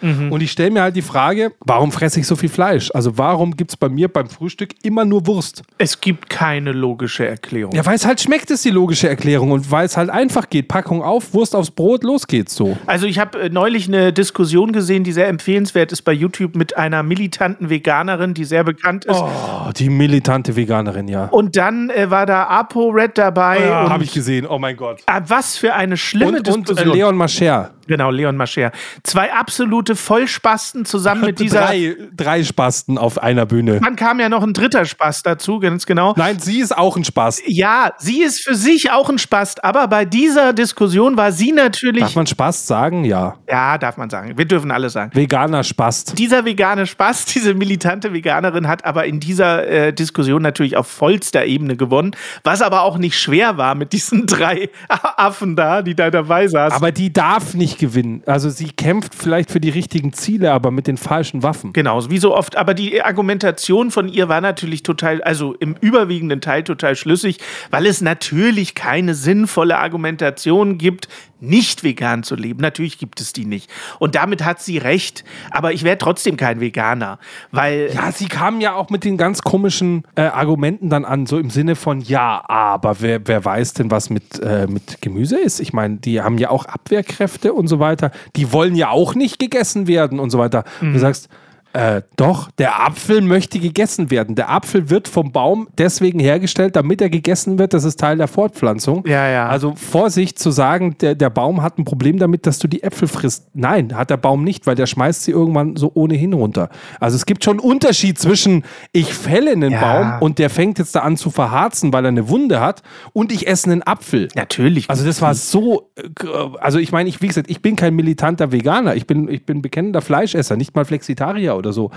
Und ich stelle mir halt die Frage, warum fresse ich so viel Fleisch? Also warum gibt es bei mir beim Frühstück immer nur Wurst? es gibt keine logische Erklärung. Ja, weil es halt schmeckt, ist die logische Erklärung. Und weil es halt einfach geht. Packung auf, Wurst aufs Brot, los geht's so. Also ich habe äh, neulich eine Diskussion gesehen, die sehr empfehlenswert ist bei YouTube mit einer militanten Veganerin, die sehr bekannt ist. Oh, die militante Veganerin, ja. Und dann äh, war da ApoRed dabei. ja, und habe ich gesehen. Oh mein Gott. Ah, was für eine schlimme Und, und äh, Diskussion. Leon Mascher. Genau, Leon Mascher. Zwei absolute Vollspasten zusammen mit dieser. drei, drei Spasten auf einer Bühne. Dann kam ja noch ein dritter Spaß dazu, ganz genau. Nein, sie ist auch ein Spaß. Ja, sie ist für sich auch ein Spast, aber bei dieser Diskussion war sie natürlich. Darf man Spaß sagen? Ja. ja, darf man sagen. Wir dürfen alles sagen. Veganer Spast. Dieser vegane Spaß, diese militante Veganerin hat aber in dieser äh, Diskussion natürlich auf vollster Ebene gewonnen, was aber auch nicht schwer war mit diesen drei Affen da, die da dabei saßen. Aber die darf nicht gewinnen. Also sie kämpft vielleicht für die richtigen Ziele, aber mit den falschen Waffen. Genau, wie so oft. Aber die Argumentation von ihr war natürlich total, also im überwiegenden Teil total schlüssig, weil es natürlich keine sinnvolle Argumentation gibt, nicht vegan zu leben. Natürlich gibt es die nicht. Und damit hat sie recht. Aber ich wäre trotzdem kein Veganer, weil Ja, sie kam ja auch mit den ganz komischen äh, Argumenten dann an, so im Sinne von, ja, aber wer, wer weiß denn, was mit, äh, mit Gemüse ist? Ich meine, die haben ja auch Abwehrkräfte und so weiter. Die wollen ja auch nicht gegessen werden und so weiter. Du sagst, äh, doch, der Apfel möchte gegessen werden. Der Apfel wird vom Baum deswegen hergestellt, damit er gegessen wird. Das ist Teil der Fortpflanzung. Ja, ja. Also Vorsicht zu sagen, der, der Baum hat ein Problem damit, dass du die Äpfel frisst. Nein, hat der Baum nicht, weil der schmeißt sie irgendwann so ohnehin runter. Also es gibt schon einen Unterschied zwischen ich fälle einen Ja. Baum und der fängt jetzt da an zu verharzen, weil er eine Wunde hat und ich esse einen Apfel. natürlich. Also das war so, äh, also ich meine, ich, wie gesagt, ich bin kein militanter Veganer, ich bin, ich bin bekennender Fleischesser, nicht mal Flexitarier oder so.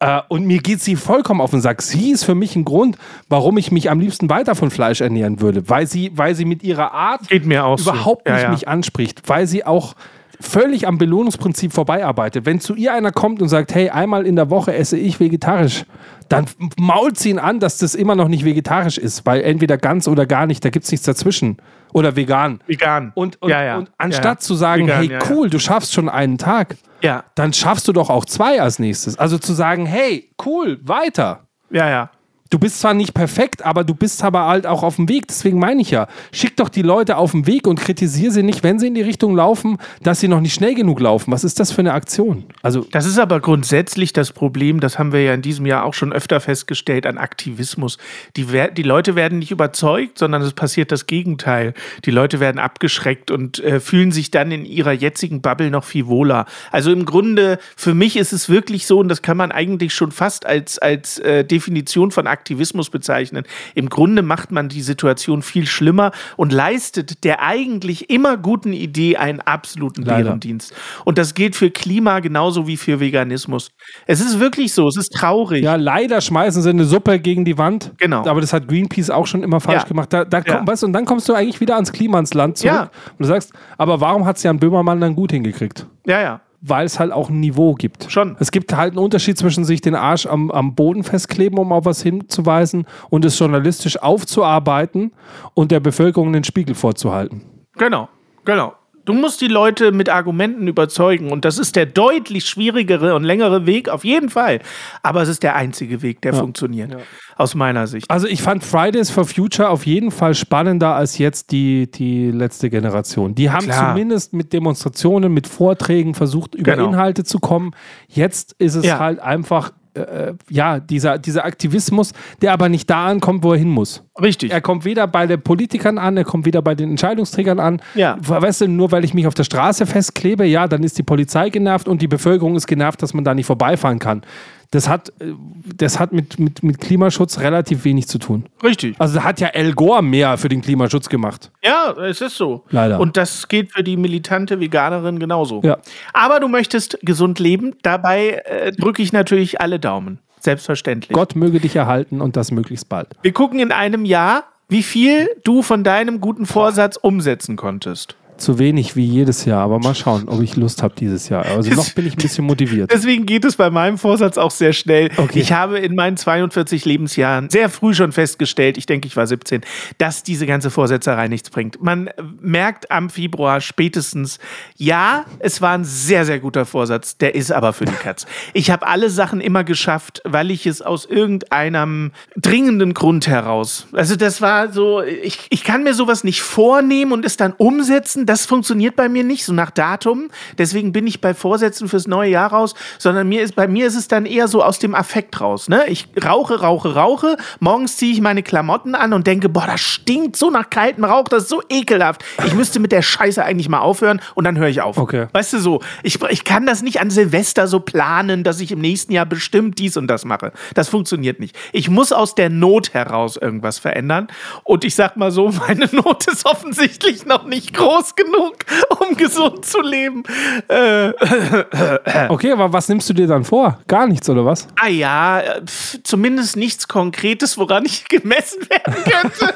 Äh, Und mir geht sie vollkommen auf den Sack. Sie ist für mich ein Grund, warum ich mich am liebsten weiter von Fleisch ernähren würde. Weil sie, weil sie mit ihrer Art auch so. überhaupt Ja, nicht ja. mich anspricht. Weil sie auch, völlig am Belohnungsprinzip vorbeiarbeitet. Wenn zu ihr einer kommt und sagt, hey, einmal in der Woche esse ich vegetarisch, dann mault sie ihn an, dass das immer noch nicht vegetarisch ist, weil entweder ganz oder gar nicht, da gibt es nichts dazwischen. Oder vegan. Vegan. Und, und, Ja, ja. und anstatt Ja, zu sagen, Vegan, hey, cool, du schaffst schon einen Tag, Ja. dann schaffst du doch auch zwei als nächstes. Also zu sagen, hey, cool, weiter. Ja, ja. Du bist zwar nicht perfekt, aber du bist aber halt auch auf dem Weg. Deswegen meine ich ja, schick doch die Leute auf den Weg und kritisiere sie nicht, wenn sie in die Richtung laufen, dass sie noch nicht schnell genug laufen. Was ist das für eine Aktion? Also Das ist aber grundsätzlich das Problem, das haben wir ja in diesem Jahr auch schon öfter festgestellt, an Aktivismus. Die, die Leute werden nicht überzeugt, sondern es passiert das Gegenteil. Die Leute werden abgeschreckt und äh, fühlen sich dann in ihrer jetzigen Bubble noch viel wohler. Also im Grunde, für mich ist es wirklich so, und das kann man eigentlich schon fast als, als äh, Definition von Aktivismus bezeichnen. Im Grunde macht man die Situation viel schlimmer und leistet der eigentlich immer guten Idee einen absoluten Leider. Bärendienst. Und das gilt für Klima genauso wie für Veganismus. Es ist wirklich so, es ist traurig. ja, leider schmeißen sie eine Suppe gegen die Wand. Genau. Aber das hat Greenpeace auch schon immer falsch Ja. gemacht. Da, da Ja. komm, weißt, du, und dann kommst du eigentlich wieder ans Klima, ans Land zurück. Ja. Und du sagst, aber warum hat es Jan Böhmermann dann gut hingekriegt? Ja, ja. Weil es halt auch ein Niveau gibt. Schon. Es gibt halt einen Unterschied zwischen sich den Arsch am, am Boden festkleben, um auf was hinzuweisen, und es journalistisch aufzuarbeiten und der Bevölkerung den Spiegel vorzuhalten. Genau, genau. Du musst die Leute mit Argumenten überzeugen und das ist der deutlich schwierigere und längere Weg, auf jeden Fall. Aber es ist der einzige Weg, der funktioniert, aus meiner Sicht. Also ich fand Fridays for Future auf jeden Fall spannender als jetzt die, die letzte Generation. Die haben Klar. zumindest mit Demonstrationen, mit Vorträgen versucht, über Genau. Inhalte zu kommen. Jetzt ist es Ja. halt einfach, äh, ja, dieser, dieser Aktivismus, der aber nicht da ankommt, wo er hin muss. Richtig. Er kommt weder bei den Politikern an, er kommt weder bei den Entscheidungsträgern an. Ja. Weißt du, nur weil ich mich auf der Straße festklebe, ja, dann ist die Polizei genervt und die Bevölkerung ist genervt, dass man da nicht vorbeifahren kann. Das hat, äh, das hat mit, mit, mit Klimaschutz relativ wenig zu tun. Richtig. Also da hat ja Al Gore mehr für den Klimaschutz gemacht. Ja, es ist so. Leider. Und das geht für die militante Veganerin genauso. Ja. Aber du möchtest gesund leben, dabei äh, drücke ich natürlich alle Daumen. Selbstverständlich. Gott möge dich erhalten und das möglichst bald. Wir gucken in einem Jahr, wie viel du von deinem guten Vorsatz umsetzen konntest. Zu wenig wie jedes Jahr, aber mal schauen, ob ich Lust habe dieses Jahr. Also noch bin ich ein bisschen motiviert. Deswegen geht es bei meinem Vorsatz auch sehr schnell. Okay. Ich habe in meinen 42 Lebensjahren sehr früh schon festgestellt, ich denke, ich war 17, dass diese ganze Vorsetzerei nichts bringt. Man äh, merkt am Februar spätestens, ja, es war ein sehr, sehr guter Vorsatz, der ist aber für die Katz. Ich habe alle Sachen immer geschafft, weil ich es aus irgendeinem dringenden Grund heraus. Also das war so, ich, ich kann mir sowas nicht vornehmen und es dann umsetzen. Das funktioniert bei mir nicht so nach Datum. Deswegen bin ich bei Vorsätzen fürs neue Jahr raus, sondern mir ist, bei mir ist es dann eher so aus dem Affekt raus. Ne? Ich rauche, rauche, rauche. Morgens ziehe ich meine Klamotten an und denke, boah, das stinkt so nach kaltem Rauch, das ist so ekelhaft. Ich müsste mit der Scheiße eigentlich mal aufhören und dann höre ich auf. Okay. Weißt du so, ich, ich kann das nicht an Silvester so planen, dass ich im nächsten Jahr bestimmt dies und das mache. Das funktioniert nicht. Ich muss aus der Not heraus irgendwas verändern. Und ich sag mal so, meine Not ist offensichtlich noch nicht groß genug, um gesund zu leben. Äh, Okay, aber was nimmst du dir dann vor? Gar nichts, oder was? ah ja, pf, zumindest nichts Konkretes, woran ich gemessen werden könnte.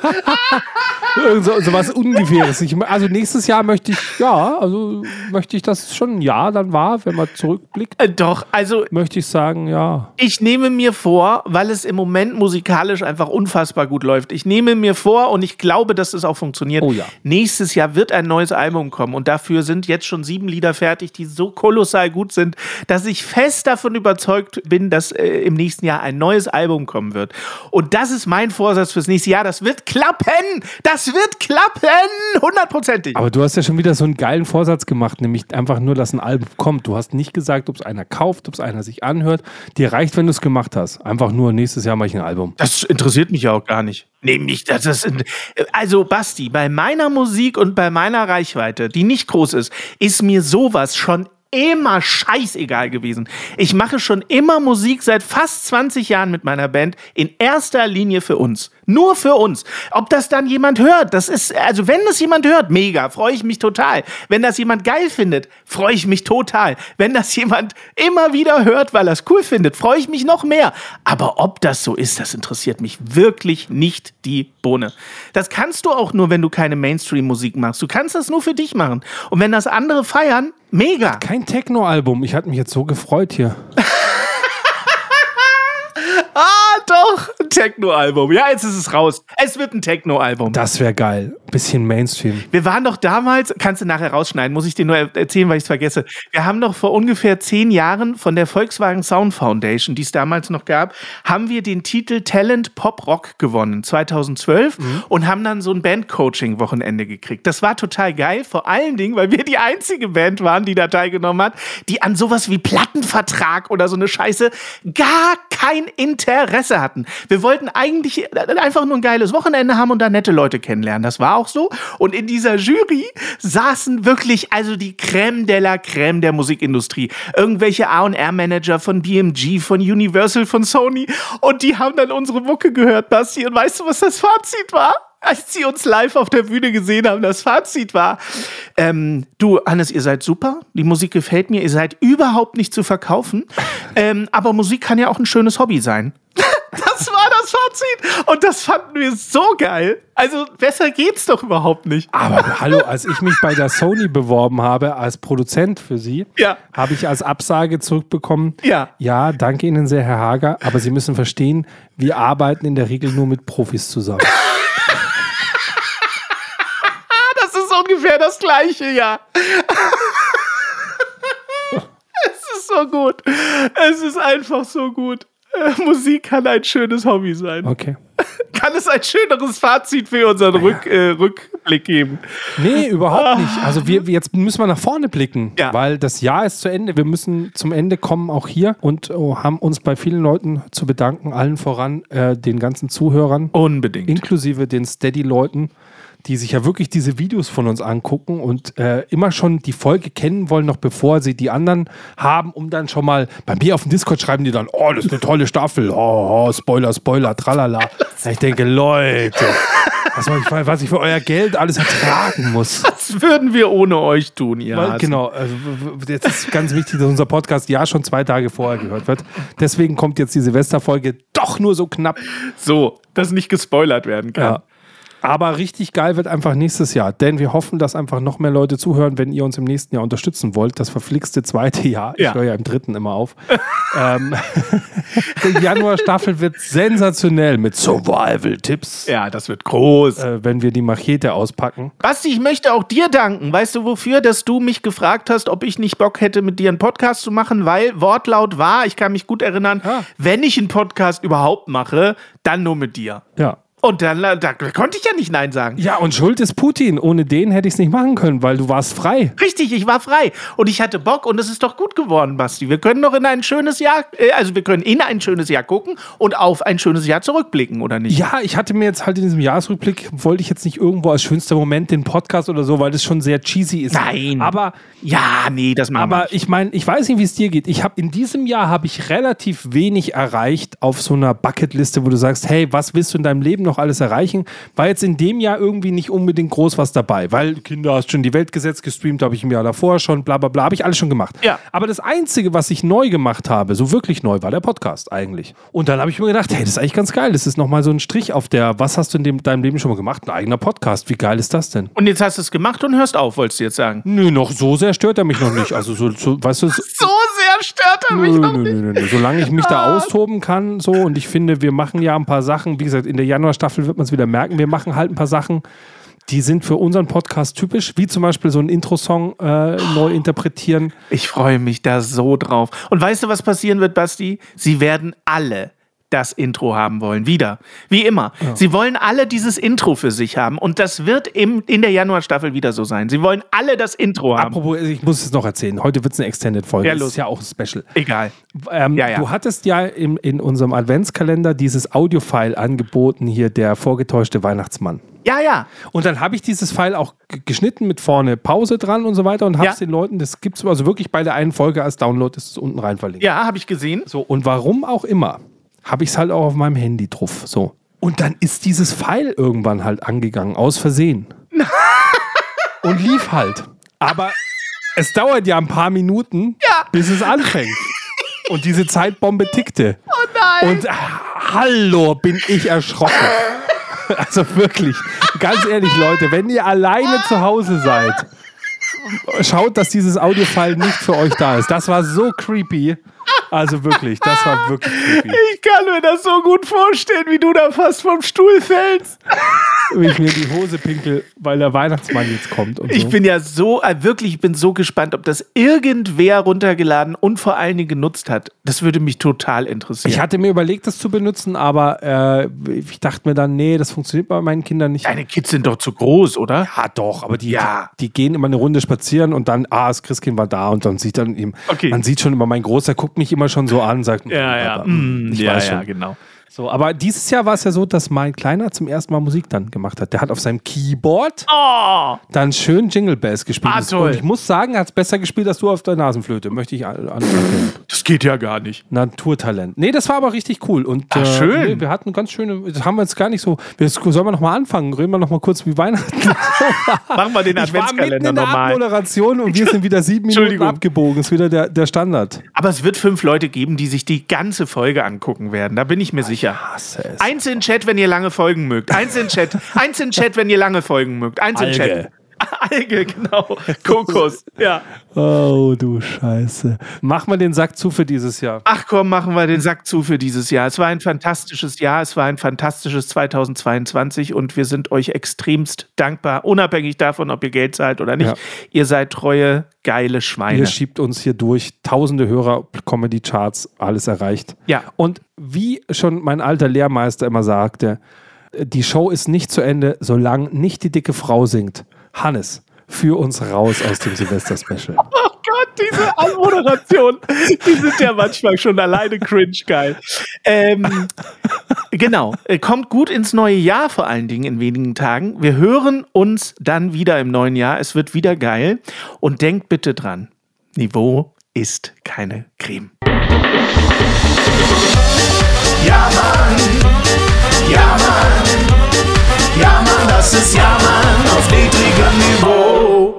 So, so was Ungefähres. Ich, also nächstes Jahr möchte ich, ja, also möchte ich, dass es schon ein Jahr dann war, wenn man zurückblickt, Äh, Doch, also möchte ich sagen, ja. Ich nehme mir vor, weil es im Moment musikalisch einfach unfassbar gut läuft. Ich nehme mir vor und ich glaube, dass es auch funktioniert. Oh ja. Nächstes Jahr wird ein neues Album kommen und dafür sind jetzt schon sieben Lieder fertig, die so kolossal gut sind, dass ich fest davon überzeugt bin, dass äh, im nächsten Jahr ein neues Album kommen wird. Und das ist mein Vorsatz fürs nächste Jahr. Das wird klappen! Das wird klappen! Hundertprozentig. Aber du hast ja schon wieder so einen geilen Vorsatz gemacht, nämlich einfach nur, dass ein Album kommt. Du hast nicht gesagt, ob es einer kauft, ob es einer sich anhört. Dir reicht, wenn du es gemacht hast. Einfach nur, nächstes Jahr mache ich ein Album. Das interessiert mich ja auch gar nicht. Nee, nicht, das ist, also Basti, bei meiner Musik und bei meiner Reichweite, die nicht groß ist, ist mir sowas schon immer scheißegal gewesen. Ich mache schon immer Musik seit fast 20 Jahren mit meiner Band in erster Linie für uns. Nur für uns. Ob das dann jemand hört, das ist, also wenn das jemand hört, mega, freue ich mich total. Wenn das jemand geil findet, freue ich mich total. Wenn das jemand immer wieder hört, weil er es cool findet, freue ich mich noch mehr. Aber ob das so ist, das interessiert mich wirklich nicht die Bohne. Das kannst du auch nur, wenn du keine Mainstream-Musik machst. Du kannst das nur für dich machen. Und wenn das andere feiern, mega. Kein Techno-Album. Ich hatte mich jetzt so gefreut hier. Doch, ein Techno-Album. Ja, jetzt ist es raus. Es wird ein Techno-Album. Das wäre geil. Bisschen Mainstream. Wir waren doch damals, kannst du nachher rausschneiden, muss ich dir nur erzählen, weil ich es vergesse. Wir haben doch vor ungefähr zehn Jahren von der Volkswagen Sound Foundation, die es damals noch gab, haben wir den Titel Talent Pop Rock gewonnen, 2012, und haben dann so ein Band-Coaching-Wochenende gekriegt. Das war total geil, vor allen Dingen, weil wir die einzige Band waren, die da teilgenommen hat, die an sowas wie Plattenvertrag oder so eine Scheiße gar kein Interesse hatten. Wir wollten eigentlich einfach nur ein geiles Wochenende haben und da nette Leute kennenlernen. Das war auch so. Und in dieser Jury saßen wirklich also die Crème de la Crème der Musikindustrie. Irgendwelche A&R-Manager von BMG, von Universal, von Sony. Und die haben dann unsere Mucke gehört, Basti. Und weißt du, was das Fazit war? Als sie uns live auf der Bühne gesehen haben, das Fazit war, ähm, du, Hannes, ihr seid super, die Musik gefällt mir, ihr seid überhaupt nicht zu verkaufen, ähm, aber Musik kann ja auch ein schönes Hobby sein. Das war das Fazit und das fanden wir so geil. Also besser geht's doch überhaupt nicht. Aber hallo, als ich mich bei der Sony beworben habe als Produzent für Sie, Ja. habe ich als Absage zurückbekommen. Ja. Ja, danke Ihnen sehr, Herr Hager, aber Sie müssen verstehen, wir arbeiten in der Regel nur mit Profis zusammen. Ah, das ist ungefähr das gleiche, ja. es ist so gut. Es ist einfach so gut. Äh, Musik kann ein schönes Hobby sein. Okay. Kann es ein schöneres Fazit für unseren Rück, äh, Rückblick geben? Nee, überhaupt nicht. Also wir, jetzt müssen wir nach vorne blicken, weil das Jahr ist zu Ende. Wir müssen zum Ende kommen, auch hier und oh, haben uns bei vielen Leuten zu bedanken, allen voran äh, den ganzen Zuhörern. Unbedingt. Inklusive den Steady-Leuten, die sich ja wirklich diese Videos von uns angucken und äh, immer schon die Folge kennen wollen, noch bevor sie die anderen haben, um dann schon mal bei mir auf dem Discord schreiben die dann, oh, das ist eine tolle Staffel, oh, oh Spoiler, Spoiler, tralala. Ja, ich denke, Leute, was, ich, was ich für euer Geld alles ertragen muss. Was würden wir ohne euch tun, ihr Weil, genau, also, jetzt ist ganz wichtig, dass unser Podcast ja schon zwei Tage vorher gehört wird. Deswegen kommt jetzt die Silvesterfolge doch nur so knapp. So, dass nicht gespoilert werden kann. Ja. Aber richtig geil wird einfach nächstes Jahr, denn wir hoffen, dass einfach noch mehr Leute zuhören, wenn ihr uns im nächsten Jahr unterstützen wollt. Das verflixte zweite Jahr. Ich Ja. höre ja im dritten immer auf. ähm, die Januar-Staffel wird sensationell mit Survival-Tipps. Ja, das wird groß. Äh, wenn wir die Machete auspacken. Basti, ich möchte auch dir danken. Weißt du wofür? Dass du mich gefragt hast, ob ich nicht Bock hätte, mit dir einen Podcast zu machen, weil Wortlaut war, ich kann mich gut erinnern, wenn ich einen Podcast überhaupt mache, dann nur mit dir. Ja. Und dann da, da konnte ich ja nicht Nein sagen. Ja, und schuld ist Putin. Ohne den hätte ich es nicht machen können, weil du warst frei. Richtig, ich war frei und ich hatte Bock und es ist doch gut geworden, Basti. Wir können noch in ein schönes Jahr, äh, also wir können in ein schönes Jahr gucken und auf ein schönes Jahr zurückblicken, oder nicht? Ja, ich hatte mir jetzt halt in diesem Jahresrückblick, wollte ich jetzt nicht irgendwo als schönster Moment den Podcast oder so, weil das schon sehr cheesy ist. Nein. Aber ja, nee, das machen Aber ich meine, ich weiß nicht, wie es dir geht. Ich habe in diesem Jahr habe ich relativ wenig erreicht auf so einer Bucketliste, wo du sagst, hey, was willst du in deinem Leben noch alles erreichen? War jetzt in dem Jahr irgendwie nicht unbedingt groß was dabei, weil Kinder hast schon die Welt gesetzt, gestreamt habe ich im Jahr davor schon, bla bla bla, habe ich alles schon gemacht. Ja. Aber das Einzige, was ich neu gemacht habe, so wirklich neu, war der Podcast eigentlich. Und dann habe ich mir gedacht, hey, das ist eigentlich ganz geil. Das ist nochmal so ein Strich auf der, was hast du in dem, deinem Leben schon mal gemacht? Ein eigener Podcast. Wie geil ist das denn? Und jetzt hast du es gemacht und hörst auf, wolltest du jetzt sagen? Nö, noch so sehr stört er mich noch nicht. Also so, so weißt du, so, So sehr stört er mich Nö, noch nö, nicht. nö, nö. Solange ich mich da austoben kann, so und ich finde, wir machen ja ein paar Sachen. Wie gesagt, in der Januarstaffel wird man es wieder merken. Wir machen halt ein paar Sachen, die sind für unseren Podcast typisch, wie zum Beispiel so einen Intro-Song äh, neu interpretieren. Ich freue mich da so drauf. Und weißt du, was passieren wird, Basti? Sie werden alle das Intro haben wollen. Wieder. Wie immer. Sie wollen alle dieses Intro für sich haben. Und das wird im, in der Januarstaffel wieder so sein. Sie wollen alle das Intro haben. Apropos, ich muss es noch erzählen. Heute wird es eine Extended-Folge. Ja, Das los. ist ja auch ein Special. Egal. Ähm, Ja, ja. Du hattest ja im, in unserem Adventskalender dieses Audio-File angeboten, hier der vorgetäuschte Weihnachtsmann. Ja, ja. Und dann habe ich dieses Pfeil auch geschnitten mit vorne Pause dran und so weiter und habe es den Leuten, das gibt es also wirklich bei der einen Folge als Download, ist es unten rein verlinkt. Ja, habe ich gesehen. So, und warum auch immer, habe ich es halt auch auf meinem Handy drauf. So. Und dann ist dieses Pfeil irgendwann halt angegangen, aus Versehen. und lief halt. Aber es dauert ja ein paar Minuten, bis es anfängt. Und diese Zeitbombe tickte. Oh nein! Und äh, hallo, bin ich erschrocken. Also wirklich, ganz ehrlich, Leute, wenn ihr alleine zu Hause seid, schaut, dass dieses Audiofile nicht für euch da ist. Das war so creepy. Also wirklich, das war wirklich creepy. Ich kann mir das so gut vorstellen, wie du da fast vom Stuhl fällst. Wie ich mir die Hose pinkel, weil der Weihnachtsmann jetzt kommt. Und Ich so. bin ja so, äh, wirklich, ich bin so gespannt, ob das irgendwer runtergeladen und vor allen Dingen genutzt hat. Das würde mich total interessieren. Ich hatte mir überlegt, das zu benutzen, aber äh, ich dachte mir dann, nee, das funktioniert bei meinen Kindern nicht. Deine Kids sind doch zu groß, oder? Ja, doch, aber die, Ja. die, die gehen immer eine Runde spazieren und dann, ah, das Christkind war da und dann sieht dann ihm, Okay. man sieht schon immer, mein Großer guckt mich immer schon so an, sagt, Ja, ja. Mm, ich ja, weiß ja, schon. genau. So, aber dieses Jahr war es ja so, dass mein Kleiner zum ersten Mal Musik dann gemacht hat. Der hat auf seinem Keyboard Oh, dann schön Jingle Bells gespielt. Ah, toll. Und ich muss sagen, er hat es besser gespielt als du auf der Nasenflöte. Möchte ich an- anerkennen. das geht ja gar nicht. Naturtalent. Nee, das war aber richtig cool. Und, Ach, äh, schön. Nee, wir hatten ganz schöne, das haben wir jetzt gar nicht so. Wir, sollen wir noch mal anfangen? Reden wir noch mal kurz wie Weihnachten. Machen wir den Ich war mitten Adventskalender in der nochmal. Abmoderation und wir sind wieder sieben Minuten abgebogen. Ist wieder der, der Standard. Aber es wird fünf Leute geben, die sich die ganze Folge angucken werden. Da bin ich mir sicher. Hasse es. Eins in Chat, wenn ihr lange Folgen mögt. Eins in Chat. Eins in Chat, wenn ihr lange Folgen mögt. Eins in. Chat. Alge, genau. Kokos. Ja. Oh, du Scheiße. Mach mal den Sack zu für dieses Jahr. Ach komm, machen wir den Sack zu für dieses Jahr. Es war ein fantastisches Jahr, es war ein fantastisches 2022 und wir sind euch extremst dankbar, unabhängig davon, ob ihr Geld zahlt oder nicht. Ja. Ihr seid treue, geile Schweine. Ihr schiebt uns hier durch. Tausende Hörer, Comedy-Charts, alles erreicht. Ja. Und wie schon mein alter Lehrmeister immer sagte, die Show ist nicht zu Ende, solange nicht die dicke Frau singt. Hannes, führ uns raus aus dem Silvester-Special. Oh Gott, diese Anmoderation, die sind ja manchmal schon alleine cringe geil. Ähm, genau, äh, kommt gut ins neue Jahr vor allen Dingen in wenigen Tagen. Wir hören uns dann wieder im neuen Jahr. Es wird wieder geil. Und denkt bitte dran, Niveau ist keine Creme. Ja, Mann. Ja, Mann. Ja, Mann, das ist Ja, Mann auf niedrigem Niveau.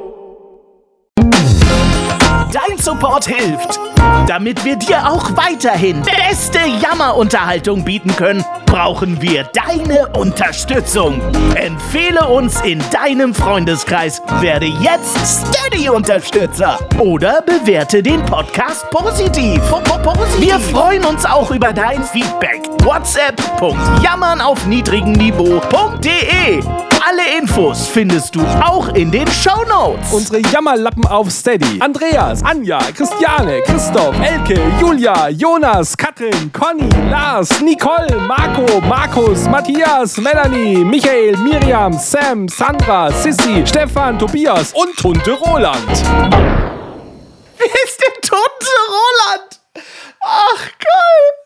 Dein Support hilft. Damit wir dir auch weiterhin beste Jammerunterhaltung bieten können, brauchen wir deine Unterstützung. Empfehle uns in deinem Freundeskreis, werde jetzt Steady-Unterstützer oder bewerte den Podcast positiv. Po- po- positiv. Wir freuen uns auch über dein Feedback. WhatsApp.jammern auf niedrigem Niveau.de. Alle Infos findest du auch in den Shownotes. Unsere Jammerlappen auf Steady. Andreas, Anja, Christiane, Christoph, Elke, Julia, Jonas, Katrin, Conny, Lars, Nicole, Marco, Markus, Matthias, Melanie, Michael, Miriam, Sam, Sandra, Sissy, Stefan, Tobias und Tunte Roland. Wer ist denn Tunte Roland? Ach, geil.